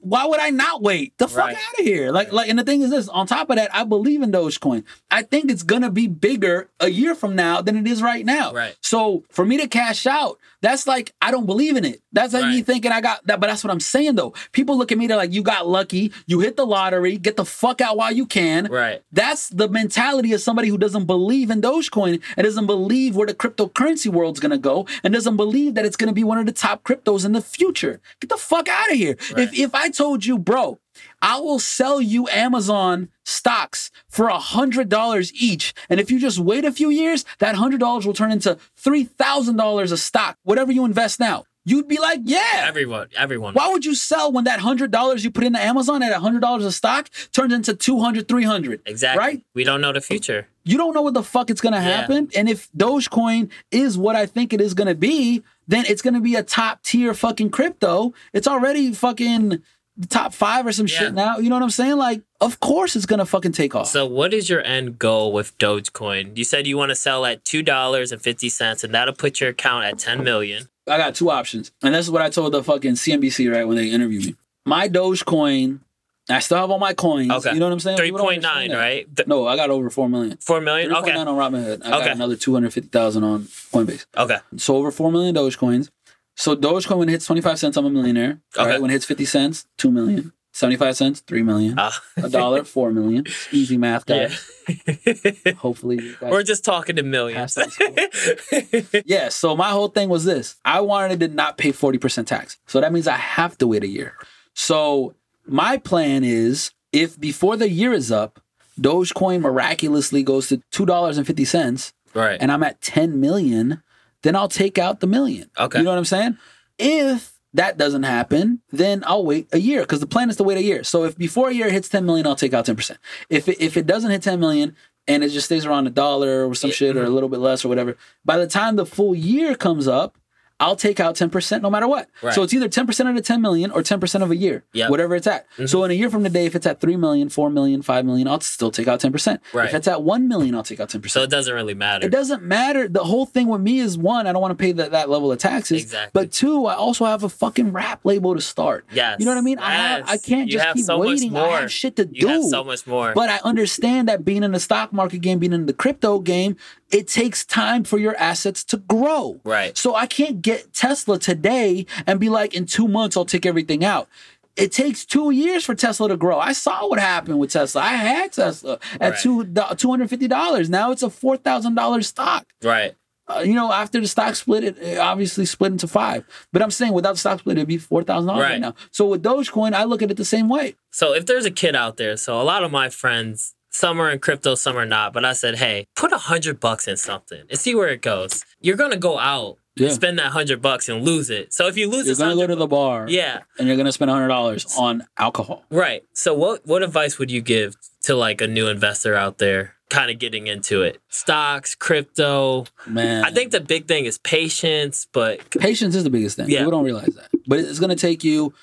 Why would I not wait? The fuck Right. out of here. Like, like, and the thing is this, on top of that, I believe in Dogecoin. I think it's gonna be bigger a year from now than it is right now. Right. So for me to cash out, that's like I don't believe in it. That's like me thinking I got that, but that's what I'm saying though. People look at me, they're like, you got lucky, you hit the lottery, get the fuck out while you can. Right. That's the mentality of somebody who doesn't believe in Dogecoin and doesn't believe where the cryptocurrency world's gonna go and doesn't believe that it's gonna be one of the top cryptos in the future. Get the fuck out of here. Right. If if I told you, bro, I will sell you Amazon stocks for a hundred dollars each. And if you just wait a few years, that hundred dollars will turn into three thousand dollars a stock, whatever you invest now. you'd be like, yeah. Everyone, everyone. Why would you sell when that hundred dollars you put into Amazon at hundred dollars a stock turns into 200, 300? Exactly. Right? We don't know the future. You don't know what the fuck it's gonna Yeah. happen. And if Dogecoin is what I think it is gonna be, then it's gonna be a top tier fucking crypto. It's already fucking top five or some Yeah. shit now. You know what I'm saying? Like, of course it's gonna fucking take off. So, what is your end goal with Dogecoin? You said you want to sell at two dollars and fifty cents, and that'll put your account at ten million. I got two options. And this is what I told the fucking CNBC, right, when they interviewed me. My Dogecoin, I still have all my coins. Okay. You know what I'm saying? Three point nine, right? Th- No, I got over four million. Four million. Three Okay. point nine on Robinhood. I Okay. got another two hundred fifty thousand on Coinbase. Okay. So over four million Dogecoins. So Dogecoin when it hits twenty five cents, I'm a millionaire. Okay. Right? When it hits fifty cents, two million. Seventy five cents, three million. Ah. a dollar, four million. Easy math, yeah. guys. Hopefully, guys We're just talking to millions. Yeah, so my whole thing was this. I wanted to not pay 40% tax. So that means I have to wait a year. So my plan is if before the year is up, Dogecoin miraculously goes to $2.50 right. and I'm at 10 million, then I'll take out the million. Okay. You know what I'm saying? If that doesn't happen, then I'll wait a year because the plan is to wait a year. So if before a year hits 10 million, I'll take out 10%. If it, if it doesn't hit 10 million and it just stays around a dollar or some shit or a little bit less or whatever, by the time the full year comes up, I'll take out 10% no matter what. Right. So it's either 10% of the 10 million or 10% of a year, Yep. whatever it's at. Mm-hmm. So in a year from today, if it's at 3 million, 4 million, 5 million, I'll still take out 10%. Right. If it's at 1 million, I'll take out 10%. so it doesn't really matter. It doesn't matter. The whole thing with me is one, I don't want to pay that, that level of taxes. Exactly. But two, I also have a fucking rap label to start. Yes. You know what I mean? I have, I can't You just keep so much waiting. I have shit to You do. have so much more. But I understand that being in the stock market game, being in the crypto game, it takes time for your assets to grow. Right. So I can't get Tesla today and be like, in two months, I'll take everything out. It takes two years for Tesla to grow. I saw what happened with Tesla. I had Tesla at Right. two two hundred fifty dollars. Now it's a four thousand dollars stock. right. Uh, you know, after the stock split, it, it obviously split into five. But I'm saying without the stock split, it'd be four thousand dollars right Right. now. So with Dogecoin, I look at it the same way. So if there's a kid out there, so a lot of my friends, some are in crypto, some are not, but I said, hey, put a hundred bucks in something and see where it goes. You're gonna go out, Yeah. spend that hundred bucks and lose it. So if you lose You're gonna go to the bar, yeah, and you're gonna spend hundred dollars on alcohol. right. So what what advice would you give to like a new investor out there, kind of getting into it? Stocks, crypto. Man, I think the big thing is patience, but patience is the biggest thing. Yeah. People don't realize that, but it's gonna take you.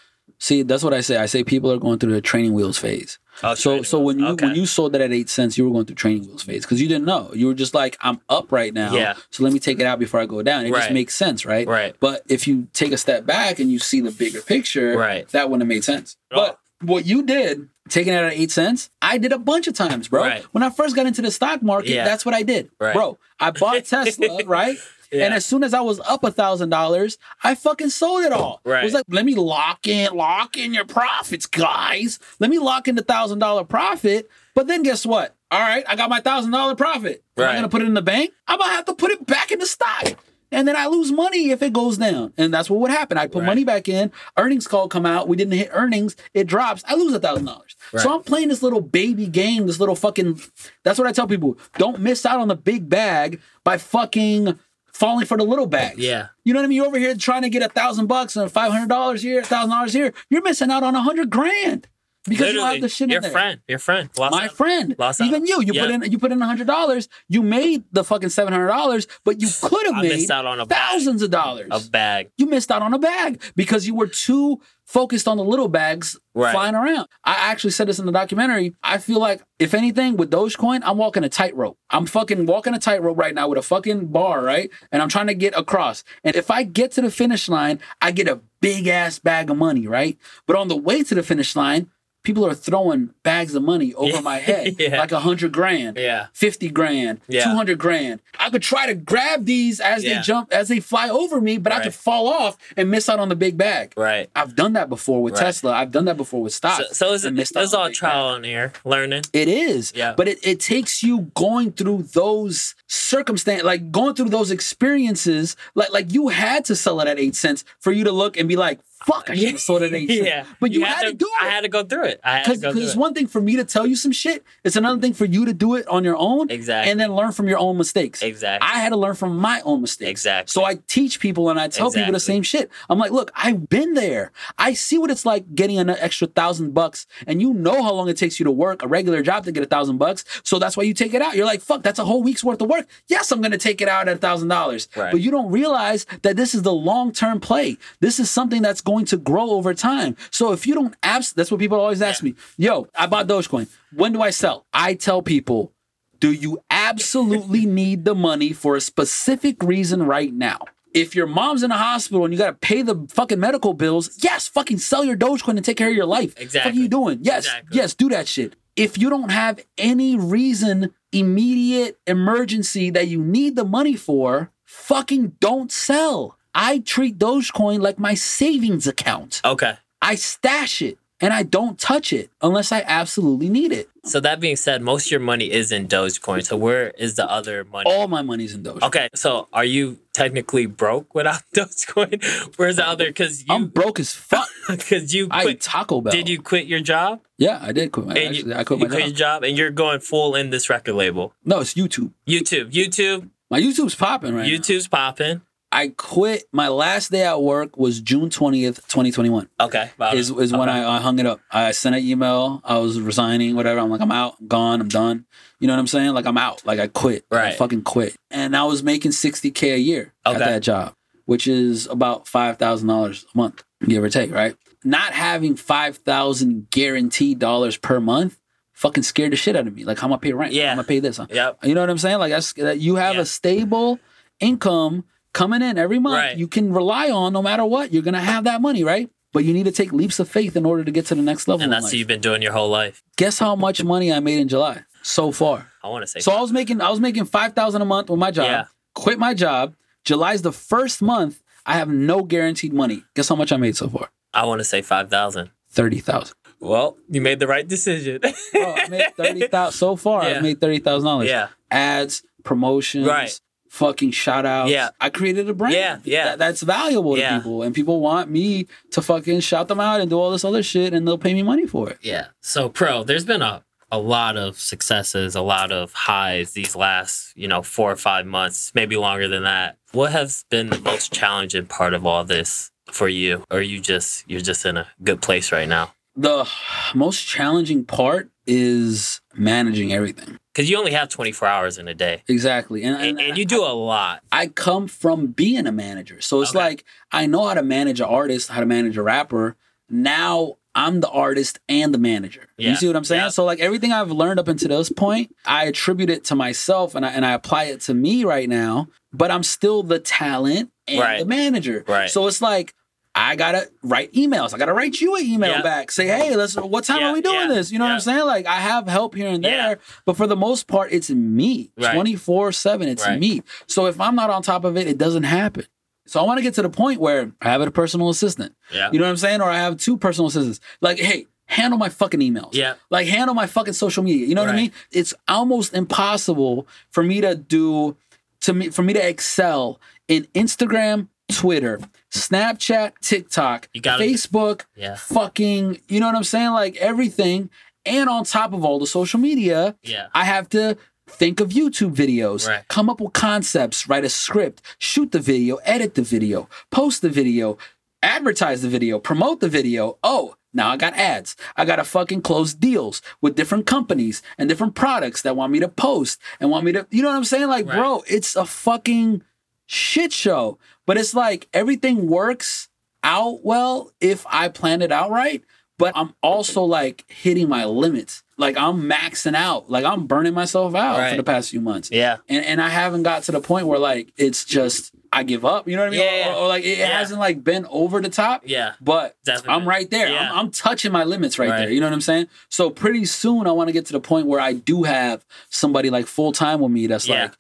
See, that's what I say. I say people are going through the training wheels phase. Oh, so, so when you wheels. when you sold that at eight cents, you were going through training wheels phase because you didn't know. You were just like, I'm up right now. Yeah. So let me take it out before I go down. It just makes sense, right? Right. But if you take a step back and you see the bigger picture, Right. that wouldn't have made sense. Oh. But what you did, taking it out at eight cents, I did a bunch of times, bro. Right. When I first got into the stock market, Yeah. that's what I did. Right. Bro, I bought Tesla, right? Yeah. And as soon as I was up a thousand dollars, I fucking sold it all. It was like, let me lock in, lock in your profits, guys. Let me lock in the thousand dollar profit. But then guess what? All right, I got my thousand dollar profit. Am I Right. gonna put it in the bank? I'm gonna have to put it back in the stock. And then I lose money if it goes down. And that's what would happen. I put Right. money back in, earnings call come out, we didn't hit earnings, it drops, I lose a thousand dollars. So I'm playing this little baby game, this little fucking that's what I tell people. Don't miss out on the big bag by fucking falling for the little bags. Yeah. You know what I mean? You're over here trying to get a thousand bucks and five hundred dollars here, a thousand dollars here. You're missing out on a hundred grand because you have the shit your in there. friend, your friend, My friend, Lost even you, you put in you put in a hundred dollars. You made the fucking seven hundred dollars, but you could have made out on a bag. thousands of dollars. a bag. you missed out on a bag because you were too focused on the little bags Right. flying around. I actually said this in the documentary. I feel like if anything with Dogecoin, I'm walking a tightrope. I'm fucking walking a tightrope right now with a fucking bar, right? And I'm trying to get across. And if I get to the finish line, I get a big ass bag of money, right? But on the way to the finish line, people are throwing bags of money over my head, Yeah. like a hundred grand. Yeah. 50 grand, Yeah. 200 grand. I could try to grab these as Yeah. they jump, as they fly over me, but I could fall off and miss out on the big bag. Right. I've done that before with Right. Tesla. I've done that before with So, stocks. so is it, missed it's all trial bag. and error, learning. It is. Yeah. But it, it takes you going through those circumstances, like going through those experiences. Like like you had to sell it at eight cents for you to look and be like, fuck, I should have sold it at 80 cents. yeah. But you, had, to, do it. I had to go through it. I had Because it's it. one thing for me to tell you some shit. It's another thing for you to do it on your own. Exactly. And then learn from your own mistakes. Exactly. I had to learn from my own mistakes. Exactly. So I teach people and I tell people the same shit. I'm like, look, I've been there. I see what it's like getting an extra thousand bucks, and you know how long it takes you to work a regular job to get a thousand bucks. So that's why you take it out. You're like, fuck, that's a whole week's worth of work. Yes, I'm gonna take it out at a thousand dollars. But you don't realize that this is the long-term play. This is something that's going to grow over time. So if you don't abs that's what people always ask me. Yo, I bought Dogecoin. When do I sell? I tell people, do you absolutely need the money for a specific reason right now? If your mom's in a hospital and you gotta pay the fucking medical bills, yes, fucking sell your Dogecoin and take care of your life. Exactly. What are you doing? Yes, Exactly. yes, do that shit. If you don't have any reason, immediate emergency that you need the money for, fucking don't sell. I treat Dogecoin like my savings account. Okay. I stash it and I don't touch it unless I absolutely need it. So that being said, most of your money is in Dogecoin. So where is the other money? All my money's in Dogecoin. Okay, so are you technically broke without Dogecoin? Where's the other? Because I'm broke as fuck. because you I quit. Taco Bell. Did you quit your job? Yeah, I did quit my. And Actually, you, I quit you my quit job. your job, and you're going full in this record label. No, it's YouTube. YouTube, YouTube, My YouTube's popping right now. YouTube's popping. I quit. My last day at work was June twentieth, twenty twenty one. Okay, about Is is when Okay. I, I hung it up. I sent an email. I was resigning, whatever. I'm like, I'm out, I'm gone, I'm done. You know what I'm saying? Like I'm out. Like I quit. I Right. fucking quit. And I was making sixty k a year at that job, which is about five thousand dollars a month, give or take. Right? Not having five thousand guaranteed dollars per month. Fucking scared the shit out of me. Like, how am I pay rent? Yeah. How am I gonna pay this? Yep. You know what I'm saying? Like that's that you have Yeah. a stable income coming in every month. Right. You can rely on no matter what. You're gonna have that money, right? But you need to take leaps of faith in order to get to the next level. And that's what you've been doing your whole life. Guess how much money I made in July so far? I want to say. So I was making I was making five thousand a month with my job. Yeah. Quit my job. July's the first month I have no guaranteed money. Guess how much I made so far? I want to say five thousand. Thirty thousand. Well, you made the right decision. Bro, I made thirty thousand so far. Yeah. I've made thirty thousand dollars. Yeah. Ads, promotions, Right. Fucking shout outs. Yeah. I created a brand. Yeah, yeah. That- that's valuable Yeah. to people. And people want me to fucking shout them out and do all this other shit and they'll pay me money for it. Yeah. So, pro, there's been a, a lot of successes, a lot of highs these last, you know, four or five months, maybe longer than that. What has been the most challenging part of all this for you? Or you just you're just in a good place right now? The most challenging part is managing everything. Because you only have 24 hours in a day. Exactly. And, And, and you do a lot. I come from being a manager. So it's Okay. like I know how to manage an artist, how to manage a rapper. Now I'm the artist and the manager. Yeah. You see what I'm saying? Yeah. So like everything I've learned up until this point, I attribute it to myself and I and I apply it to me right now, but I'm still the talent and Right. the manager. Right. So it's like I gotta write emails. I gotta write you an email Yeah. back. Say, hey, let's. What time Yeah, are we doing yeah, this? You know what. I'm saying? Like I have help here and there, but for the most part, it's me. Twenty four seven. It's Right. me. So if I'm not on top of it, it doesn't happen. So I want to get to the point where I have a personal assistant. Yeah. You know what I'm saying? Or I have two personal assistants. Like, hey, handle my fucking emails. Yeah. Like handle my fucking social media. You know what I mean? It's almost impossible for me to do to me for me to excel in Instagram, Twitter, Snapchat, TikTok, gotta- Facebook, Yeah. fucking, you know what I'm saying? Like everything. And on top of all the social media, Yeah. I have to think of YouTube videos, Right. come up with concepts, write a script, shoot the video, edit the video, post the video, advertise the video, promote the video. Oh, now I got ads. I got to fucking close deals with different companies and different products that want me to post and want me to, you know what I'm saying? Like, Right. bro, it's a fucking shit show. But it's like everything works out well if I plan it out right. But I'm also like hitting my limits. Like I'm maxing out. Like I'm burning myself out for the past few months. Yeah. And and I haven't got to the point where like it's just I give up. You know what I mean? Yeah. Or, or, like it Yeah. hasn't like been over the top. Yeah. But Definitely. I'm right there. Yeah. I'm, I'm touching my limits right, Right. there. You know what I'm saying? So pretty soon I want to get to the point where I do have somebody like full time with me that's like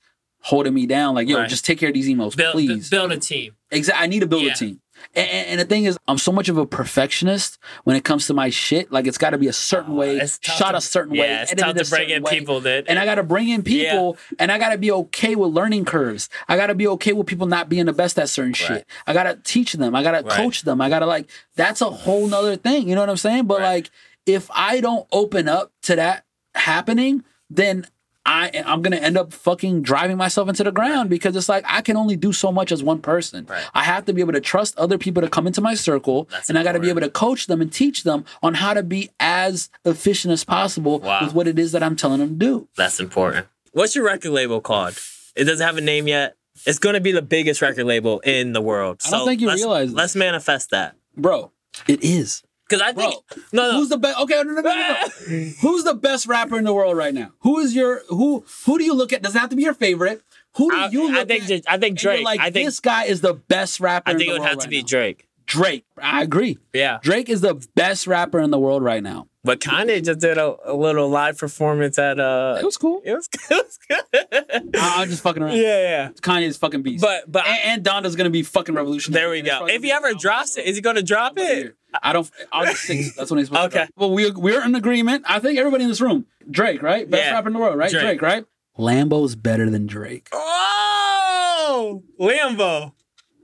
holding me down. Like, yo, Right. just take care of these emails, Build, please. build a team. Exactly. I need to build Yeah. a team. And, and- the thing is, I'm so much of a perfectionist when it comes to my shit. Like it's got to be a certain oh, way, shot to- a certain way, yeah, it's edited tough to bring in way. people that- and I got to bring in people, and I got to be okay with learning curves. I got to be okay with people not being the best at certain shit. I got to teach them. I got to Right. coach them. I got to like. That's a whole nother thing. You know what I'm saying? But Right. like, if I don't open up to that happening, then I I'm gonna end up fucking driving myself into the ground because it's like I can only do so much as one person. Right. I have to be able to trust other people to come into my circle, That's and I got to be able to coach them and teach them on how to be as efficient as possible Wow. with what it is that I'm telling them to do. That's important. What's your record label called? It doesn't have a name yet. It's to be the biggest record label in the world. I don't think you realize. Let's manifest that. Bro, it is. Because I Bro, think no, no. who's the best? Okay, no, no, no, no, no. who's the best rapper in the world right now? Who is your who? Who do you look at? Doesn't have to be your favorite. Who do I, you look I think at? I think Drake. like I think this guy is the best rapper. I in think it would have to right be now. Drake. Drake. I agree. Yeah, Drake is the best rapper in the world right now. But Kanye just did a, a little live performance at uh. It was cool. It was, it was good. I- I'm just fucking around. yeah, yeah. Kanye's fucking beast. But but and, and Donda's gonna be fucking revolutionary. there we go. If he ever drops it, is he to drop it? I don't. August sixth. That's when he's supposed to. Okay. Well, we we're in agreement. I think everybody in this room. Drake, right? Best Yeah. rapper in the world, right? Drake. Drake, right? Lambo's better than Drake. Oh, Lambo,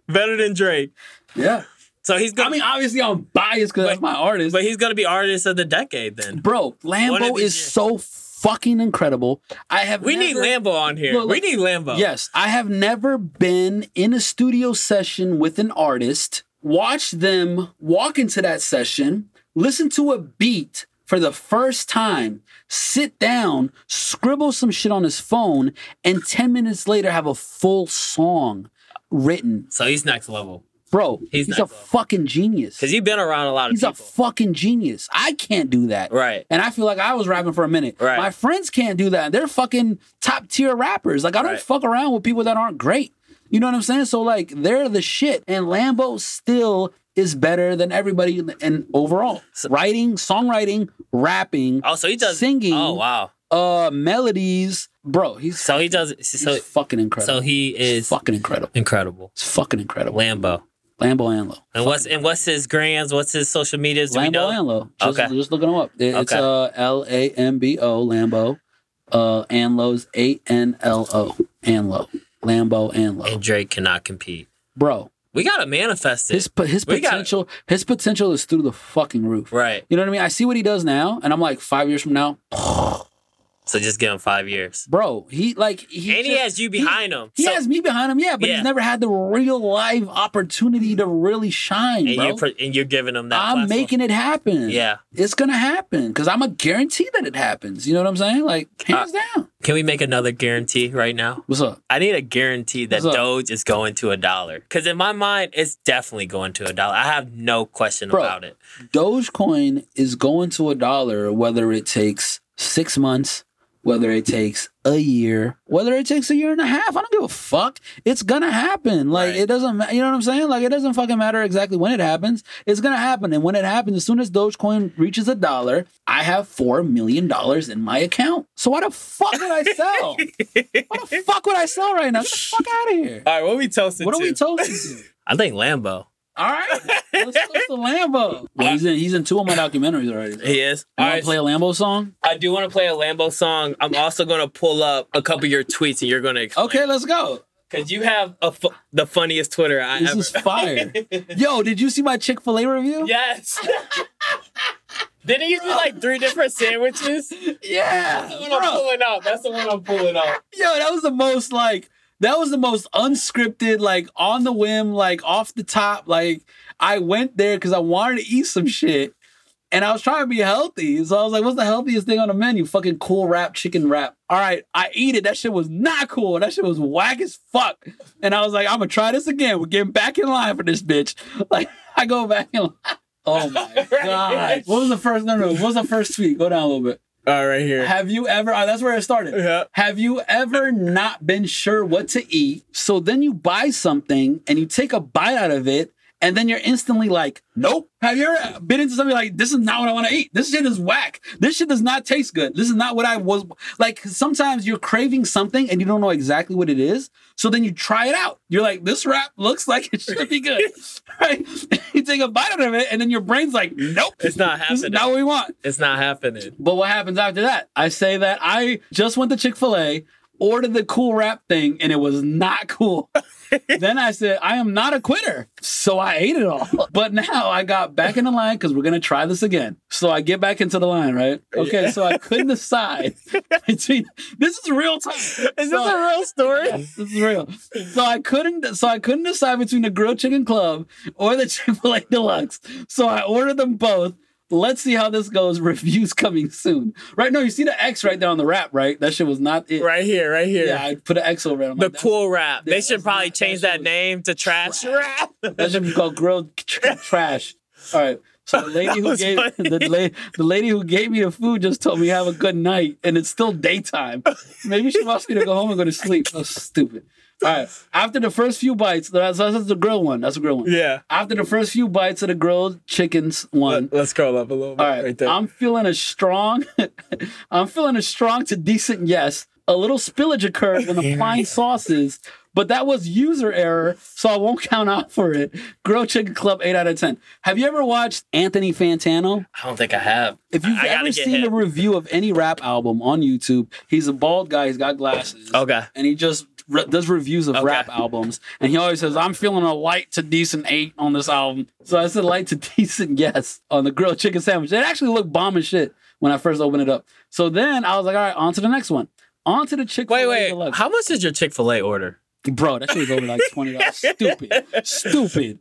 better than Drake. Yeah. So he's gonna. I mean, obviously, I'm biased because that's my artist. but he's gonna be artist of the decade then. bro, Lambo is years. so fucking incredible. I have. We need Lambo on here. Look, we look. need Lambo. Yes, I have never been in a studio session with an artist, watch them walk into that session, listen to a beat for the first time, sit down, scribble some shit on his phone, and 10 minutes later have a full song written. So he's next level. Bro, He's he's, a fucking genius. Because he's been around a lot of times. He's a fucking genius. I can't do that. Right. And I feel like I was rapping for a minute. Right. My friends can't do that. They're fucking top tier rappers. Like I don't Right. fuck around with people that aren't great. You know what I'm saying? So like they're the shit. And Lambo still is better than everybody and overall. Writing, songwriting, rapping, oh, so he does singing. Oh wow. uh melodies. Bro, he's, So he does. he's So fucking incredible. so he He's is fucking incredible. incredible. It's fucking incredible. Lambo. Lambo Low. And what's and what's his grams? What's his social medias? Do we Lambo know? Just, Okay. just looking them up. It- It's uh L A M B O Lambo. Uh Anlo's A N L O. Anlo. Lambo Anlo. And Drake cannot compete. Bro, We gotta manifest it. his his We gotta- potential his potential is through the fucking roof. right. You know what I mean? I see what he does now, and I'm like, five years from now, So just give him five years. bro, he like he and he has you behind him. He So- has me behind him, yeah, but Yeah. he's never had the real live opportunity to really shine, and bro. you're and you're giving him that. I'm platform. making it happen. Yeah. It's gonna happen because I'm a guarantee that it happens. You know what I'm saying? Like hands Uh, down. Can we make another guarantee right now? What's up? I need a guarantee that Doge is going to a dollar. Because in my mind, it's definitely going to a dollar. I have no question Bro. about it. Dogecoin is going to a dollar whether it takes six months, whether it takes a year, whether it takes a year and a half. I don't give a fuck. It's gonna happen. Like Right. it doesn't. ma- You know what I'm saying? Like it doesn't fucking matter exactly when it happens. It's gonna happen. And when it happens, as soon as Dogecoin reaches a dollar, I have four million dollars in my account. So why the fuck would I sell? why the fuck would I sell right now? Get the fuck out of here. All right, what are we toasting What are we toasting to? I think Lambo. All right, let's toast the Lambo. Well, he's in. He's in two of my documentaries already. so. He is. You All want right, to play a Lambo song? I do want to play a Lambo song. I'm also going to pull up a couple of your tweets and you're going to explain. Okay, let's go. Because you have a fu- the funniest Twitter I This ever. is fire. Yo, did you see my Chick Fil A review? yes. Didn't he use like three different sandwiches? Yeah, That's the one I'm pulling up. That's the one I'm pulling up. Yo, that was the most like that was the most unscripted, like on the whim, like off the top. Like I went there because I wanted to eat some shit. And I was trying to be healthy. So I was like, what's the healthiest thing on the menu? Fucking cool wrap, chicken wrap. All right, I eat it. That shit was not cool. That shit was whack as fuck. And I was like, I'm gonna try this again. We're getting back in line for this bitch. Like, I go back in line. Oh my god. What was the first no no? What was the first tweet? Go down a little bit. All right, here. Have you ever? Oh, that's where it started. Yeah. Have you ever not been sure what to eat? So then you buy something and you take a bite out of it, and then you're instantly like, nope. Have you ever been into something like this is not what I want to eat? This shit is whack. This shit does not taste good. This is not what I was like. Sometimes you're craving something and you don't know exactly what it is. So then you try it out. You're like, this wrap looks like it should be good. right? you take a bite out of it, and then your brain's like, nope. It's not happening. not what we want. It's not happening. But what happens after that? I say that I just went to Chick fil A, ordered the cool wrap thing, and it was not cool. then I said, I am not a quitter. So I ate it all. But now I got back in the line because we're going to try this again. So I get back into the line, right? Okay, so I couldn't decide between this is real time. Is this a real story? This is real. So I couldn't. So I couldn't decide between the grilled chicken club or the Chick Fil A Deluxe. So I ordered them both. Let's see how this goes. Reviews coming soon. Right? No, you see the X right there on the wrap, right? That shit was not it. Right here, right here. Yeah, I put an X over it. I'm the like, cool rap. Yeah, they should probably not- change that that name to trash rap. That should be called grilled trash. All right. So the lady who gave the, la- the lady who gave me the food just told me have a good night, and it's still daytime. Maybe she wants me to go home and go to sleep. So stupid. All right. After the first few bites, that's, that's the grill one. That's the grill one. Yeah. After the first few bites of the grilled chickens one. Let, us scroll up a little bit All right, right there. I'm feeling a strong, I'm feeling a strong to decent yes. A little spillage occurred when applying sauces, but that was user error, so I won't count out for it. Grilled Chicken Club, 8 out of 10. Have you ever watched Anthony Fantano? I don't think I have. If you've I gotta ever get seen a review of any rap album on YouTube, he's a bald guy, he's got glasses. Okay. And he just re- does reviews of Okay. rap albums. And he always says, I'm feeling a light to decent eight on this album. So I said light to decent yes on the grilled chicken sandwich. It actually looked bomb as shit when I first opened it up. So then I was like, all right, on to the next one. On to the Chick Wait, wait. Deluxe. How much is your Chick Fil A order? Bro, that shit was over like $20. Stupid. Stupid.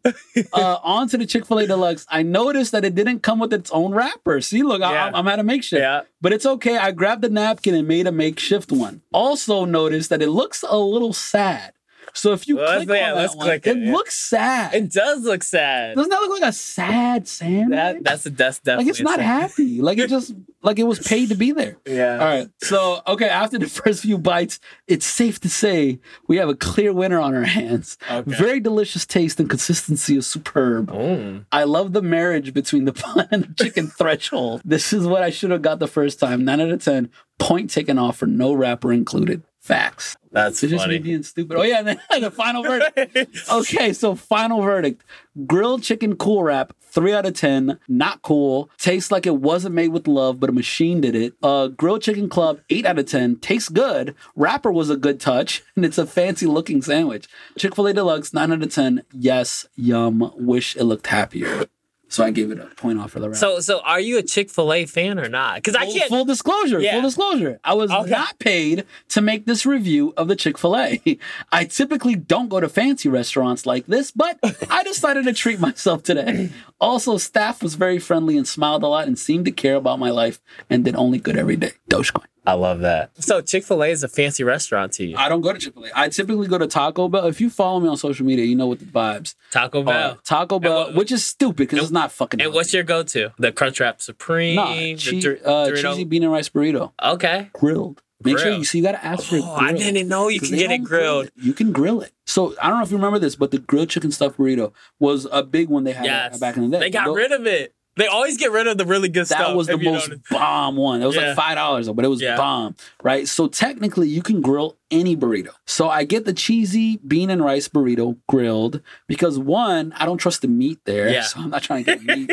Uh, on to the Chick fil A Deluxe. I noticed that it didn't come with its own wrapper. See, look, I- Yeah. I'm, I'm at a makeshift. Yeah. But it's okay. I grabbed the napkin and made a makeshift one. Also noticed that it looks a little sad. So if you Well, let's- click yeah, on that let's one, click it, it, yeah. looks sad. It does look sad. Doesn't that look like a sad sandwich? That that's that's definitely like it's not sad. happy. Like it just like it was paid to be there. Yeah. All right. So, okay, after the first few bites, it's safe to say we have a clear winner on our hands. Okay. Very delicious taste and consistency is superb. Mm. I love the marriage between the bun and the chicken threshold. This is what I should have got the first time. Nine out of 10. Point taken off for no wrapper included. Facts. That's It's just me being stupid. Oh, yeah. And then the final verdict. Okay, so final verdict. Grilled chicken cool wrap, three out of ten. Not cool. Tastes like it wasn't made with love, but a machine did it. Uh, grilled chicken club, eight out of ten. Tastes good. Wrapper was a good touch, and it's a fancy looking sandwich. Chick Fil A Deluxe, nine out of ten. Yes, yum. Wish it looked happier. So I gave it a point off for the wrap. So so are you a Chick Fil A fan or not? Because I Full, can't. full disclosure, Yeah. full disclosure. I was Okay. not paid to make this review of the Chick fil A. I typically don't go to fancy restaurants like this, but I decided to treat myself today. Also, staff was very friendly and smiled a lot and seemed to care about my life and did only good every day. Dogecoin. I love that. So Chick Fil A is a fancy restaurant to you. I don't go to Chick fil A. I typically go to Taco Bell. If you follow me on social media, you know what the vibes. Taco Uh, Bell. Taco Bell, what- which is stupid because it's not fucking. and what's your go-to? The Crunchwrap Supreme. Nah, the che- Dor- uh, cheesy bean and rice burrito, Okay. grilled. Make sure you see. You got to ask for it. Oh, I didn't know you can get it grilled. it. You can grill it. So I don't know if you remember this, but the grilled chicken stuffed burrito was a big one they had Yes. back in the day. They got rid of it. They always get rid of the really good that stuff. That was the most notice. bomb one. It was Yeah. like five dollars, but it was Yeah. bomb, right? So technically, you can grill any burrito. So I get the cheesy bean and rice burrito grilled because one, I don't trust the meat there, Yeah. so I'm not trying to get meat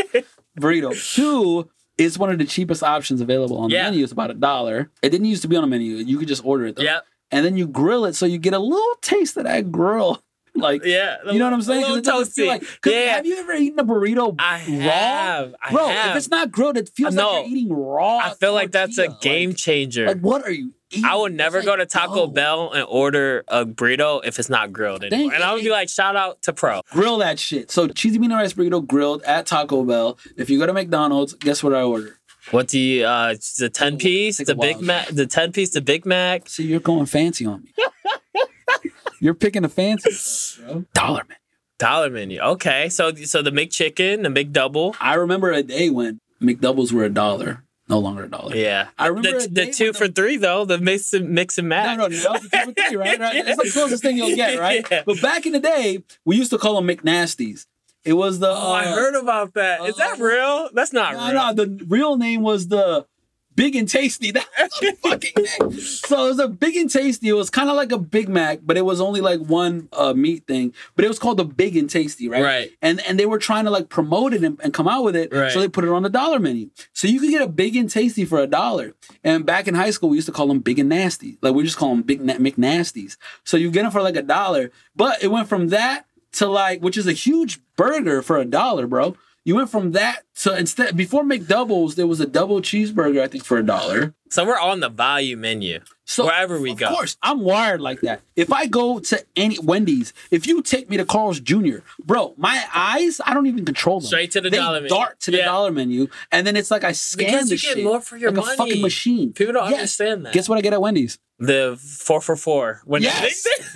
burrito. Two, it's one of the cheapest options available on the menu. It's about a dollar. It didn't used to be on the menu. You could just order it. Though. Yep. And then you grill it, so you get a little taste of that grill. Like, Yeah. you know what I'm saying? A little toasty. Like, yeah. Have you ever eaten a burrito I raw? have. I Bro, have. if it's not grilled, it feels No. like you're eating raw. I feel like that's a game Like, changer. like, what are you eating? I would never It's go to Taco dough. Bell and order a burrito if it's not grilled anymore. Dang, and I would be like, shout out to Pro. Grill that shit. So cheesy bean and rice burrito grilled at Taco Bell. If you go to McDonald's, guess what I order? What do you uh the 10 piece, the Big Mac, the 10 piece, the Big Mac. See, you're going fancy on me. you're picking a fancy, stuff, bro. Dollar menu. Dollar menu. Okay. So so the McChicken, the McDouble. I remember a day when McDoubles were a dollar, no longer a dollar. Yeah. I remember the, the two when for three though, the mix and mix and match. no, no. That was the two for three, right? right? It's the closest thing you'll get, right? Yeah. But back in the day, we used to call them McNasties. It was the. Oh, I uh, heard about that. Is that uh, real? That's not No, real. no, the real name was the Big and Tasty. That's the fucking name. So it was a Big and Tasty. It was kind of like a Big Mac, but it was only like one uh, meat thing. But it was called the Big and Tasty, right? Right. And and they were trying to like promote it and, and come out with it. Right. So they put it on the dollar menu. So you could get a Big and Tasty for a dollar. And back in high school, we used to call them Big and Nasty. Like we just call them Big Na- McNasties. So you get them for like a dollar. But it went from that to like, which is a huge burger for a dollar, bro. You went from that to instead before McDoubles, there was a double cheeseburger, I think, for a dollar. So we're on the value menu. So Wherever we of go. Of course, I'm wired like that. If I go to any Wendy's, if you take me to Carl's Jr., bro, my eyes, I don't even control them. Straight to the they dollar menu. Dart to the Yeah. dollar menu, and then it's like I scan Because the you get more for your like a fucking machine. People don't Yes. understand that. Guess what I get at Wendy's? The four for four. When Yes.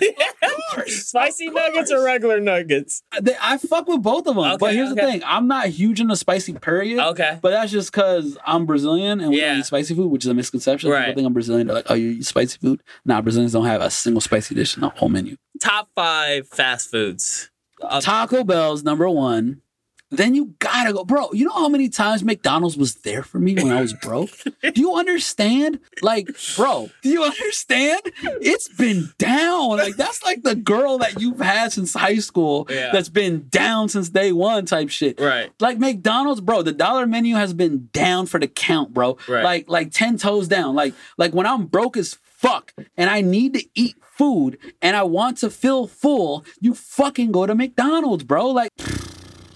Spicy nuggets or regular nuggets? They, I fuck with both of them. but Okay, here's the thing: I'm not huge into spicy. Period. Okay. But that's just because I'm Brazilian and we Yeah. eat spicy food, which is a misconception. Right. People think I'm Brazilian. They're like, "Oh, you eat spicy food?" Nah, Brazilians don't have a single spicy dish in the whole menu. Top five fast foods. Uh, Taco Bell's number one. Then you gotta go, bro. You know how many times McDonald's was there for me when I was broke? do you understand? Like, bro, do you understand? It's been down. Like, that's like the girl that you've had since high school Yeah. that's been down since day one type shit. Right. Like McDonald's, bro, the dollar menu has been down for the count, bro. Right. Like, like 10 toes down. Like, like when I'm broke as fuck and I need to eat food and I want to feel full, you fucking go to McDonald's, bro. Like,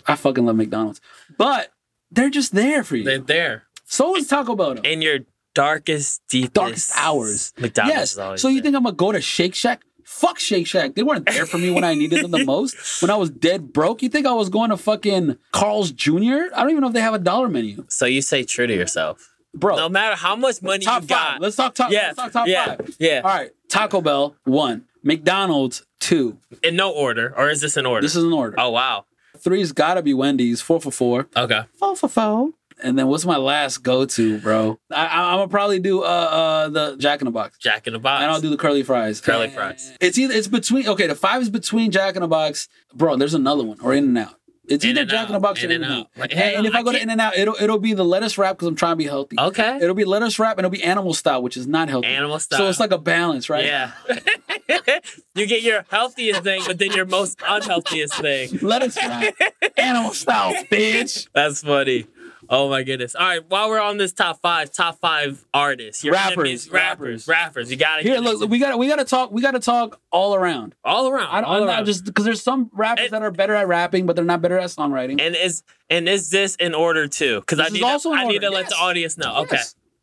I fucking love McDonald's. But they're just there for you. They're there. so is Taco Bell. though. In your darkest, deepest Darkest hours. McDonald's yes. is always So you there. think I'm gonna go to Shake Shack? Fuck Shake Shack. They weren't there for me when I needed them the most. When I was dead broke. You think I was going to fucking Carl's Jr.? I don't even know if they have a dollar menu. So you say true to yourself. Bro. No matter how much money top you five. got. Let's talk top. Yeah, Let's talk top yeah, five. yeah. All right. Taco Bell one. McDonald's two. in no order, or is this in order? This is an order. Oh wow. Three's got to be Wendy's. Four for four. Okay. Four for four. And then what's my last go to, bro? I, I, I'm gonna probably do uh uh the Jack in the Box. Jack in the Box. And I'll do the curly fries. Curly fries. It's either it's between okay, the five is between Jack in the Box. Bro, there's another one or In and Out. It's either In-N-Out, Jack in the Box or In and Out. Like, And, and if I, I go to can't- In and Out, it'll it'll be the lettuce wrap because I'm trying to be healthy. Okay. It'll be lettuce wrap and it'll be animal style, which is not healthy. Animal style. So it's like a balance, right? Yeah. you get your healthiest thing, but then your most unhealthiest thing. Lettuce wrap, animal style, bitch. That's funny. Oh my goodness. All right, while we're on this top five, top five artists, your Rappers, enemies, rappers, rappers. You gotta Here, look, we gotta we got to talk. We got to talk all around. all around. I don't, all I'm around. not just because there's some rappers And- that are better at rapping, but they're not better at songwriting. and is and is this in order too? Because I need also to, I need to order, let the audience know. Okay.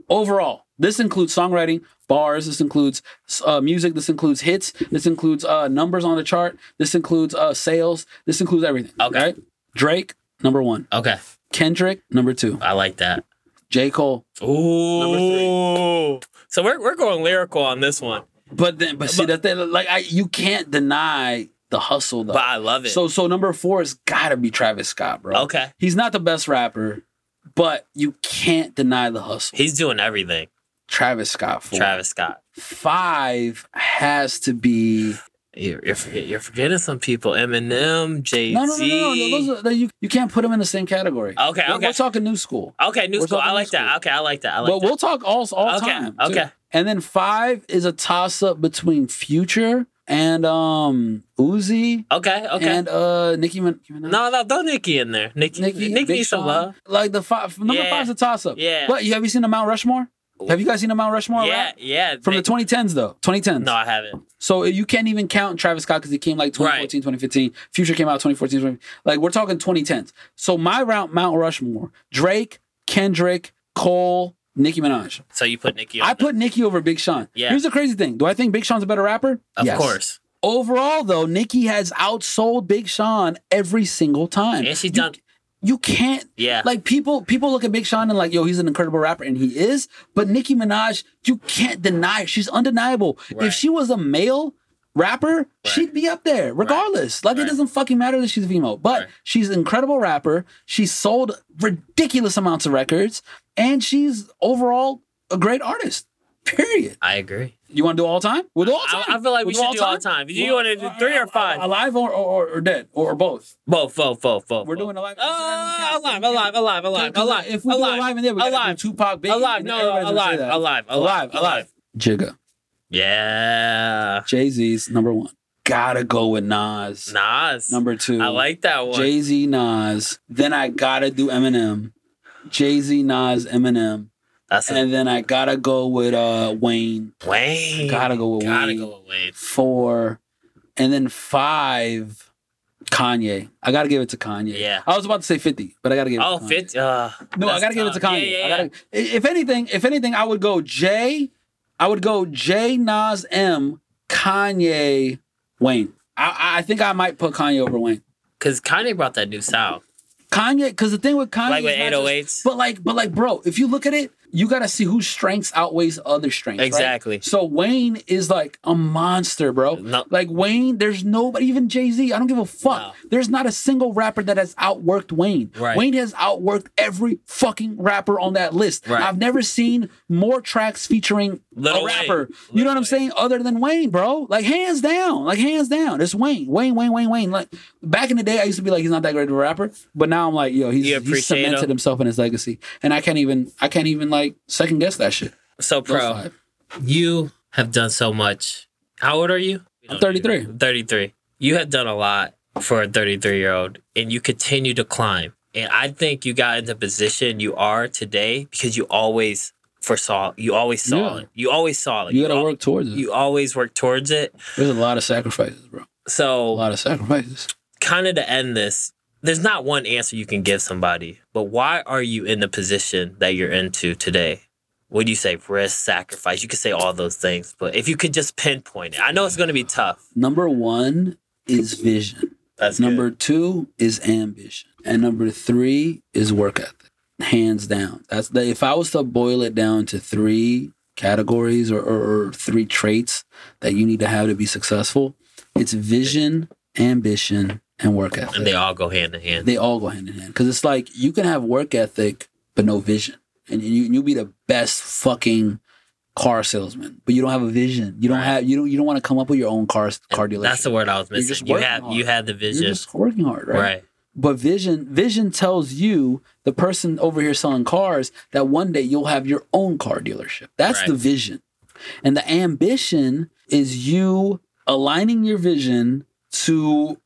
Overall, this includes songwriting, bars. This includes uh, music. This includes hits. This includes uh, numbers on the chart. This includes uh, sales. This includes everything. Okay. right? Drake, number one. Okay. Kendrick, number two. I like that. J. Cole. Ooh. So we're we're going lyrical on this one, But then, but see that thing, like I, you can't deny the hustle though. but I love it. So so number four has got to be Travis Scott, bro. Okay. He's not the best rapper, but you can't deny the hustle. He's doing everything. Travis Scott. Four. Travis Scott. Five has to be. You're, you're, forgetting some people. Eminem, Jay Z. No, no, no, no. no. Those are, you, you can't put them in the same category. Okay, We're, okay. we're talking new school. Okay, new We're school. I like new that. Okay, I like that. I like but that. we'll talk all all Okay, time. too. okay. And then five is a toss up between Future and um Uzi okay, okay. and uh Nicki Min- Nicki Minaj. no, no, throw Nicki in there. Nicki, Nicki, Big needs some love. Like the five number Yeah. five's a toss up. Yeah. But you have you seen the Mount Rushmore? Have you guys seen the Mount Rushmore? Yeah, rap? yeah. From they- the 2010s though. 2010s. No, I haven't. So uh, you can't even count Travis Scott because he came like 2014, 2015. Future came out 2014, 20, like we're talking 2010s. So my round Mount Rushmore: Drake, Kendrick, Cole, Nicki Minaj. So you put Nicki I put Nicki over Big Sean. Yeah. Here's the crazy thing: Do I think Big Sean's a better rapper? Of Yes. course. Overall, though, Nicki has outsold Big Sean every single time. And she's You- done You can't. Yeah. Like people, people look at Big Sean and like, yo, he's an incredible rapper, and he is. But Nicki Minaj, you can't deny. She's undeniable. Right. If she was a male rapper, she'd be up there, regardless. Like Right. it doesn't fucking matter that she's a female. But Right. she's an incredible rapper. She sold ridiculous amounts of records, and she's overall a great artist. Period. I agree. You want to do all time? We'll do all time. I feel like we We'll should do all time. Do you wanna do three or five? Alive or or, or dead or, or both? Both, both, both, both. We're both. doing alive. Uh, alive, alive, alive, alive, alive. If we do alive, alive and dead, we alive, do Tupac, Biggie. alive, and no, everybody's alive, alive, alive, alive. Jigga. Yeah. Jay Z's number one. Gotta go with Nas. Nas. Number two. I like that one. Jay Z, Nas. Then I gotta do Eminem. Jay Z, Nas, Eminem. That's a And then I gotta go with uh Wayne. Wayne. Gotta go with Gotta Wayne. go with Wayne. Four. And then five, Kanye. I gotta give it to Kanye. Yeah. I was about to say 50, but I gotta give it Oh, to Kanye. 50. Uh, No, I gotta give it to. Kanye. Yeah, yeah, I yeah. gotta, if anything, if anything, I would go Jay. I would go Jay, Nas, M, Kanye, Wayne. I, I think I might put Kanye over Wayne. Cause Kanye brought that new sound. Kanye, because the thing with Kanye, Like with is not just- 808s. but like, but like, bro, if you look at it, you gotta see whose strengths outweighs other strengths. right? Exactly. So Wayne is like a monster, bro. No. Like Wayne, there's nobody, even Jay Z. I don't give a fuck. There's not a single rapper that has outworked Wayne. Right. Wayne has outworked every fucking rapper on that list. Right. I've never seen more tracks featuring Lil a Wayne. rapper. you Lil know what I'm saying? Other than Wayne, bro. Like hands down. Like hands down. It's Wayne. Wayne, Wayne, Wayne, Wayne. Like back in the day, I used to be like, he's not that great of a rapper. But now I'm like, yo, he's, he's cemented him? himself in his legacy. And I can't even, I can't even like second guess that shit. So, pro, you have done so much. How old are you? I'm 33. 33. You have done a lot for a 33 year old, and you continue to climb. And I think you got into the position you are today because you always foresaw, you always saw Yeah. it. You always saw it. You gotta al- work towards it. You always work towards it. There's a lot of sacrifices, bro. So a lot of sacrifices. kind of to end this, there's not one answer you can give somebody, but why are you in the position that you're into today? What do you say? Risk, sacrifice. You could say all those things, but if you could just pinpoint it, I know it's going to be tough. Number one is vision. That's Number two is ambition. And number three is work ethic. Hands down. That's the if I was to boil it down to three categories or, or, or three traits that you need to have to be successful, it's vision, ambition, and work ethic. and they all go hand in hand. they all go hand in hand because it's like you can have work ethic but no vision and you you'll be the best fucking car salesman but you don't have a vision you don't Right. have you don't you don't want to come up with your own car car dealership That's the word I was You're missing. You have hard. you had the you're vision, just working hard right? right? but vision vision tells you the person over here selling cars that one day you'll have your own car dealership that's Right. the vision and the ambition is you aligning your vision to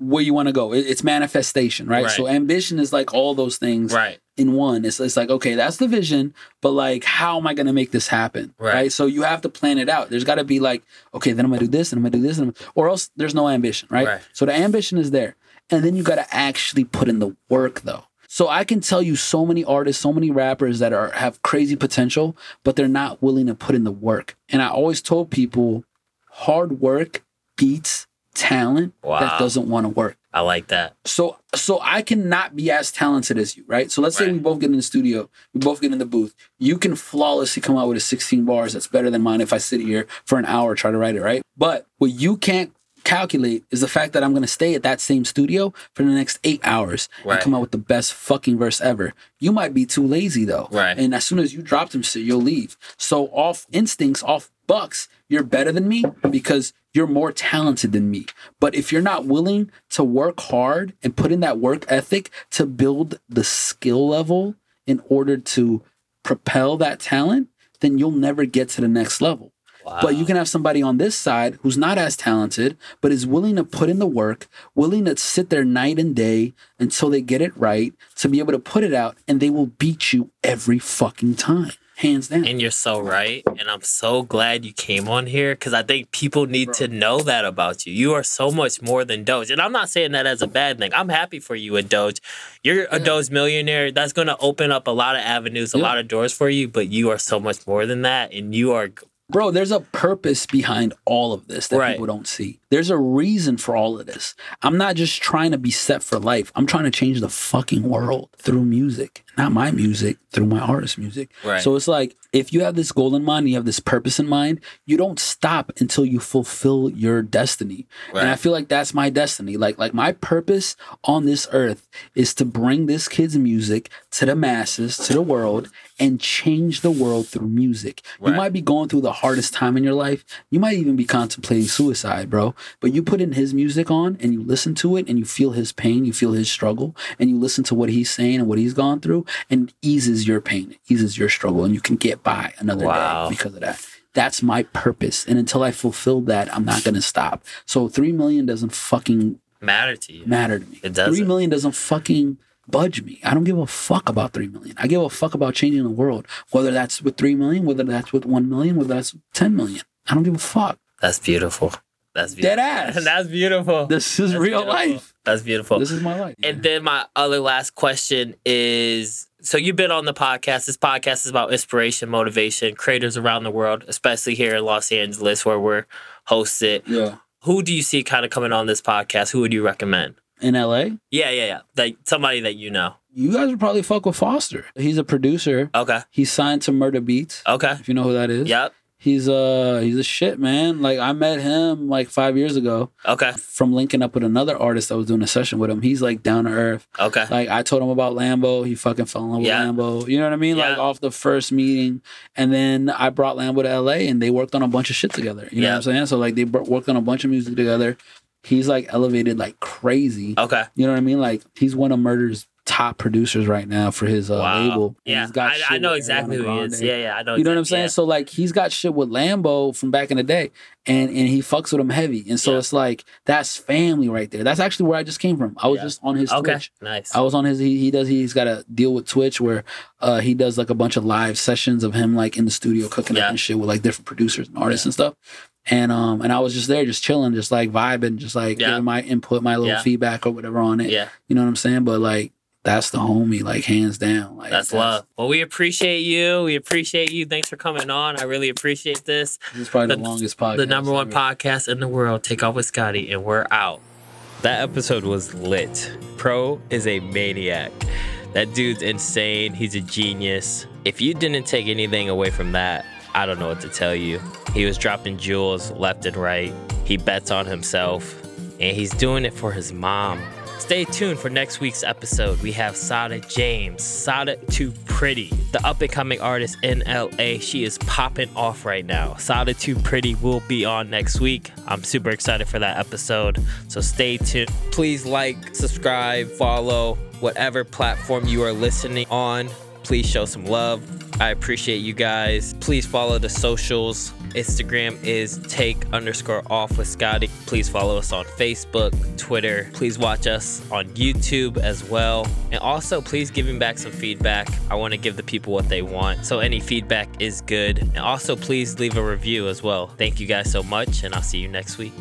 where you want to go it's manifestation right? Right. so ambition is like all those things Right. in one. It's, it's like, okay, that's the vision, but like, how am I going to make this happen? Right. So you have to plan it out. There's got to be like, okay, then I'm going to do this and I'm going to do this, and or else there's no ambition, right? Right. So the ambition is there. And then you got to actually put in the work though. So I can tell you so many artists, so many rappers that are have crazy potential, but they're not willing to put in the work. And I always told people hard work beats talent Wow. that doesn't want to work I like that. so so I cannot be as talented as you, right? So let's say we both get in the studio, we both get in the booth. You can flawlessly come out with a 16 bars that's better than mine if I sit here for an hour try to write it, right? But what you can't calculate is the fact that I'm gonna stay at that same studio for the next eight hours Right. and come out with the best fucking verse ever. You might be too lazy though. Right. And as soon as you drop them shit, you'll leave. So off instincts, off bucks, you're better than me because you're more talented than me. But if you're not willing to work hard and put in that work ethic to build the skill level in order to propel that talent, then you'll never get to the next level. But you can have somebody on this side who's not as talented, but is willing to put in the work, willing to sit there night and day until they get it right, to be able to put it out, and they will beat you every fucking time, hands down. And you're so right. And I'm so glad you came on here because I think people need to know that about you. You are so much more than Doge. And I'm not saying that as a bad thing. I'm happy for you and Doge. You're a Doge millionaire. That's going to open up a lot of avenues, a Yeah. lot of doors for you, but you are so much more than that. And you are Bro, there's a purpose behind all of this that Right. people don't see. There's a reason for all of this. I'm not just trying to be set for life. I'm trying to change the fucking world through music. Not my music, through my artist music. Right. So it's like if you have this goal in mind, you have this purpose in mind, you don't stop until you fulfill your destiny. And I feel like that's my destiny. Like like my purpose on this earth is to bring this kid's music to the masses, to the world, and change the world through music. You might be going through the hardest time in your life. You might even be contemplating suicide, bro. But you put in his music on and you listen to it and you feel his pain, you feel his struggle, and you listen to what he's saying and what he's gone through, and it eases your pain, eases your struggle, and you can get by another Wow. day because of that. That's my purpose. And until I fulfill that, I'm not gonna stop. So three million doesn't fucking Matter to you. matter to me. It doesn't. Three million doesn't fucking budge me. I don't give a fuck about three million. I give a fuck about changing the world. Whether that's with three million, whether that's with one million, whether that's ten million. I don't give a fuck. That's beautiful. That's beautiful. Dead ass. That's beautiful. This is That's real beautiful. life. That's beautiful. This is my life. And then my other last question is so you've been on the podcast. This podcast is about inspiration, motivation, creators around the world, especially here in Los Angeles where we're hosted. yeah. Who do you see kind of coming on this podcast? Who would you recommend? In LA, Yeah, yeah, yeah. Like somebody that you know. you guys would probably fuck with Foster. He's a producer. Okay. He's signed to Murda Beatz. Okay. If you know who that is. Yep. He's uh he's a shit man. Like I met him like five years ago Okay. from linking up with another artist that was doing a session with him. He's like down to earth. Okay. Like I told him about Lambo, he fucking fell in love Yeah. with Lambo. You know what I mean? Like off the first meeting, and then I brought Lambo to LA, and they worked on a bunch of shit together. You know what I'm saying? So like they worked on a bunch of music together. He's like elevated like crazy. Okay. You know what I mean? Like he's one of Murda's top producers right now for his uh, Wow. label. Yeah. he's got I, I know exactly who he is. Yeah, yeah. I know You know what I'm saying? yeah. So like he's got shit with Lambo from back in the day, and and he fucks with him heavy, and so Yeah. it's like that's family right there. That's actually where I just came from. I was Yeah. just on his Okay. Twitch. Nice. I was on his. He, he does. He's got a deal with Twitch where uh, he does like a bunch of live sessions of him like in the studio cooking up and shit with like different producers and artists and stuff. And um and I was just there, just chilling, just like vibing, just like Yeah. giving my input, my little Yeah. feedback or whatever on it. Yeah. You know what I'm saying? But like that's the homie, like hands down. Like That's love. Well, we appreciate you. We appreciate you. Thanks for coming on. I really appreciate this. This is probably the, The- longest podcast. the number one ever. podcast in the world. Take off with Scotty, and we're out. That episode was lit. Pro is a maniac. That dude's insane. He's a genius. If you didn't take anything away from that, I don't know what to tell you. He was dropping jewels left and right. He bets on himself, and he's doing it for his mom. Stay tuned for next week's episode. We have Sada James, Sada Too Pretty, the up and coming artist in LA. She is popping off right now. Sada Too Pretty will be on next week. I'm super excited for that episode. So stay tuned. Please like, subscribe, follow, whatever platform you are listening on. Please show some love. I appreciate you guys. Please follow the socials. Instagram is take underscore off with Scotty. Please follow us on Facebook, Twitter. Please watch us on YouTube as well. And also, please give me back some feedback. I want to give the people what they want. So, any feedback is good. And also, please leave a review as well. Thank you guys so much, and I'll see you next week.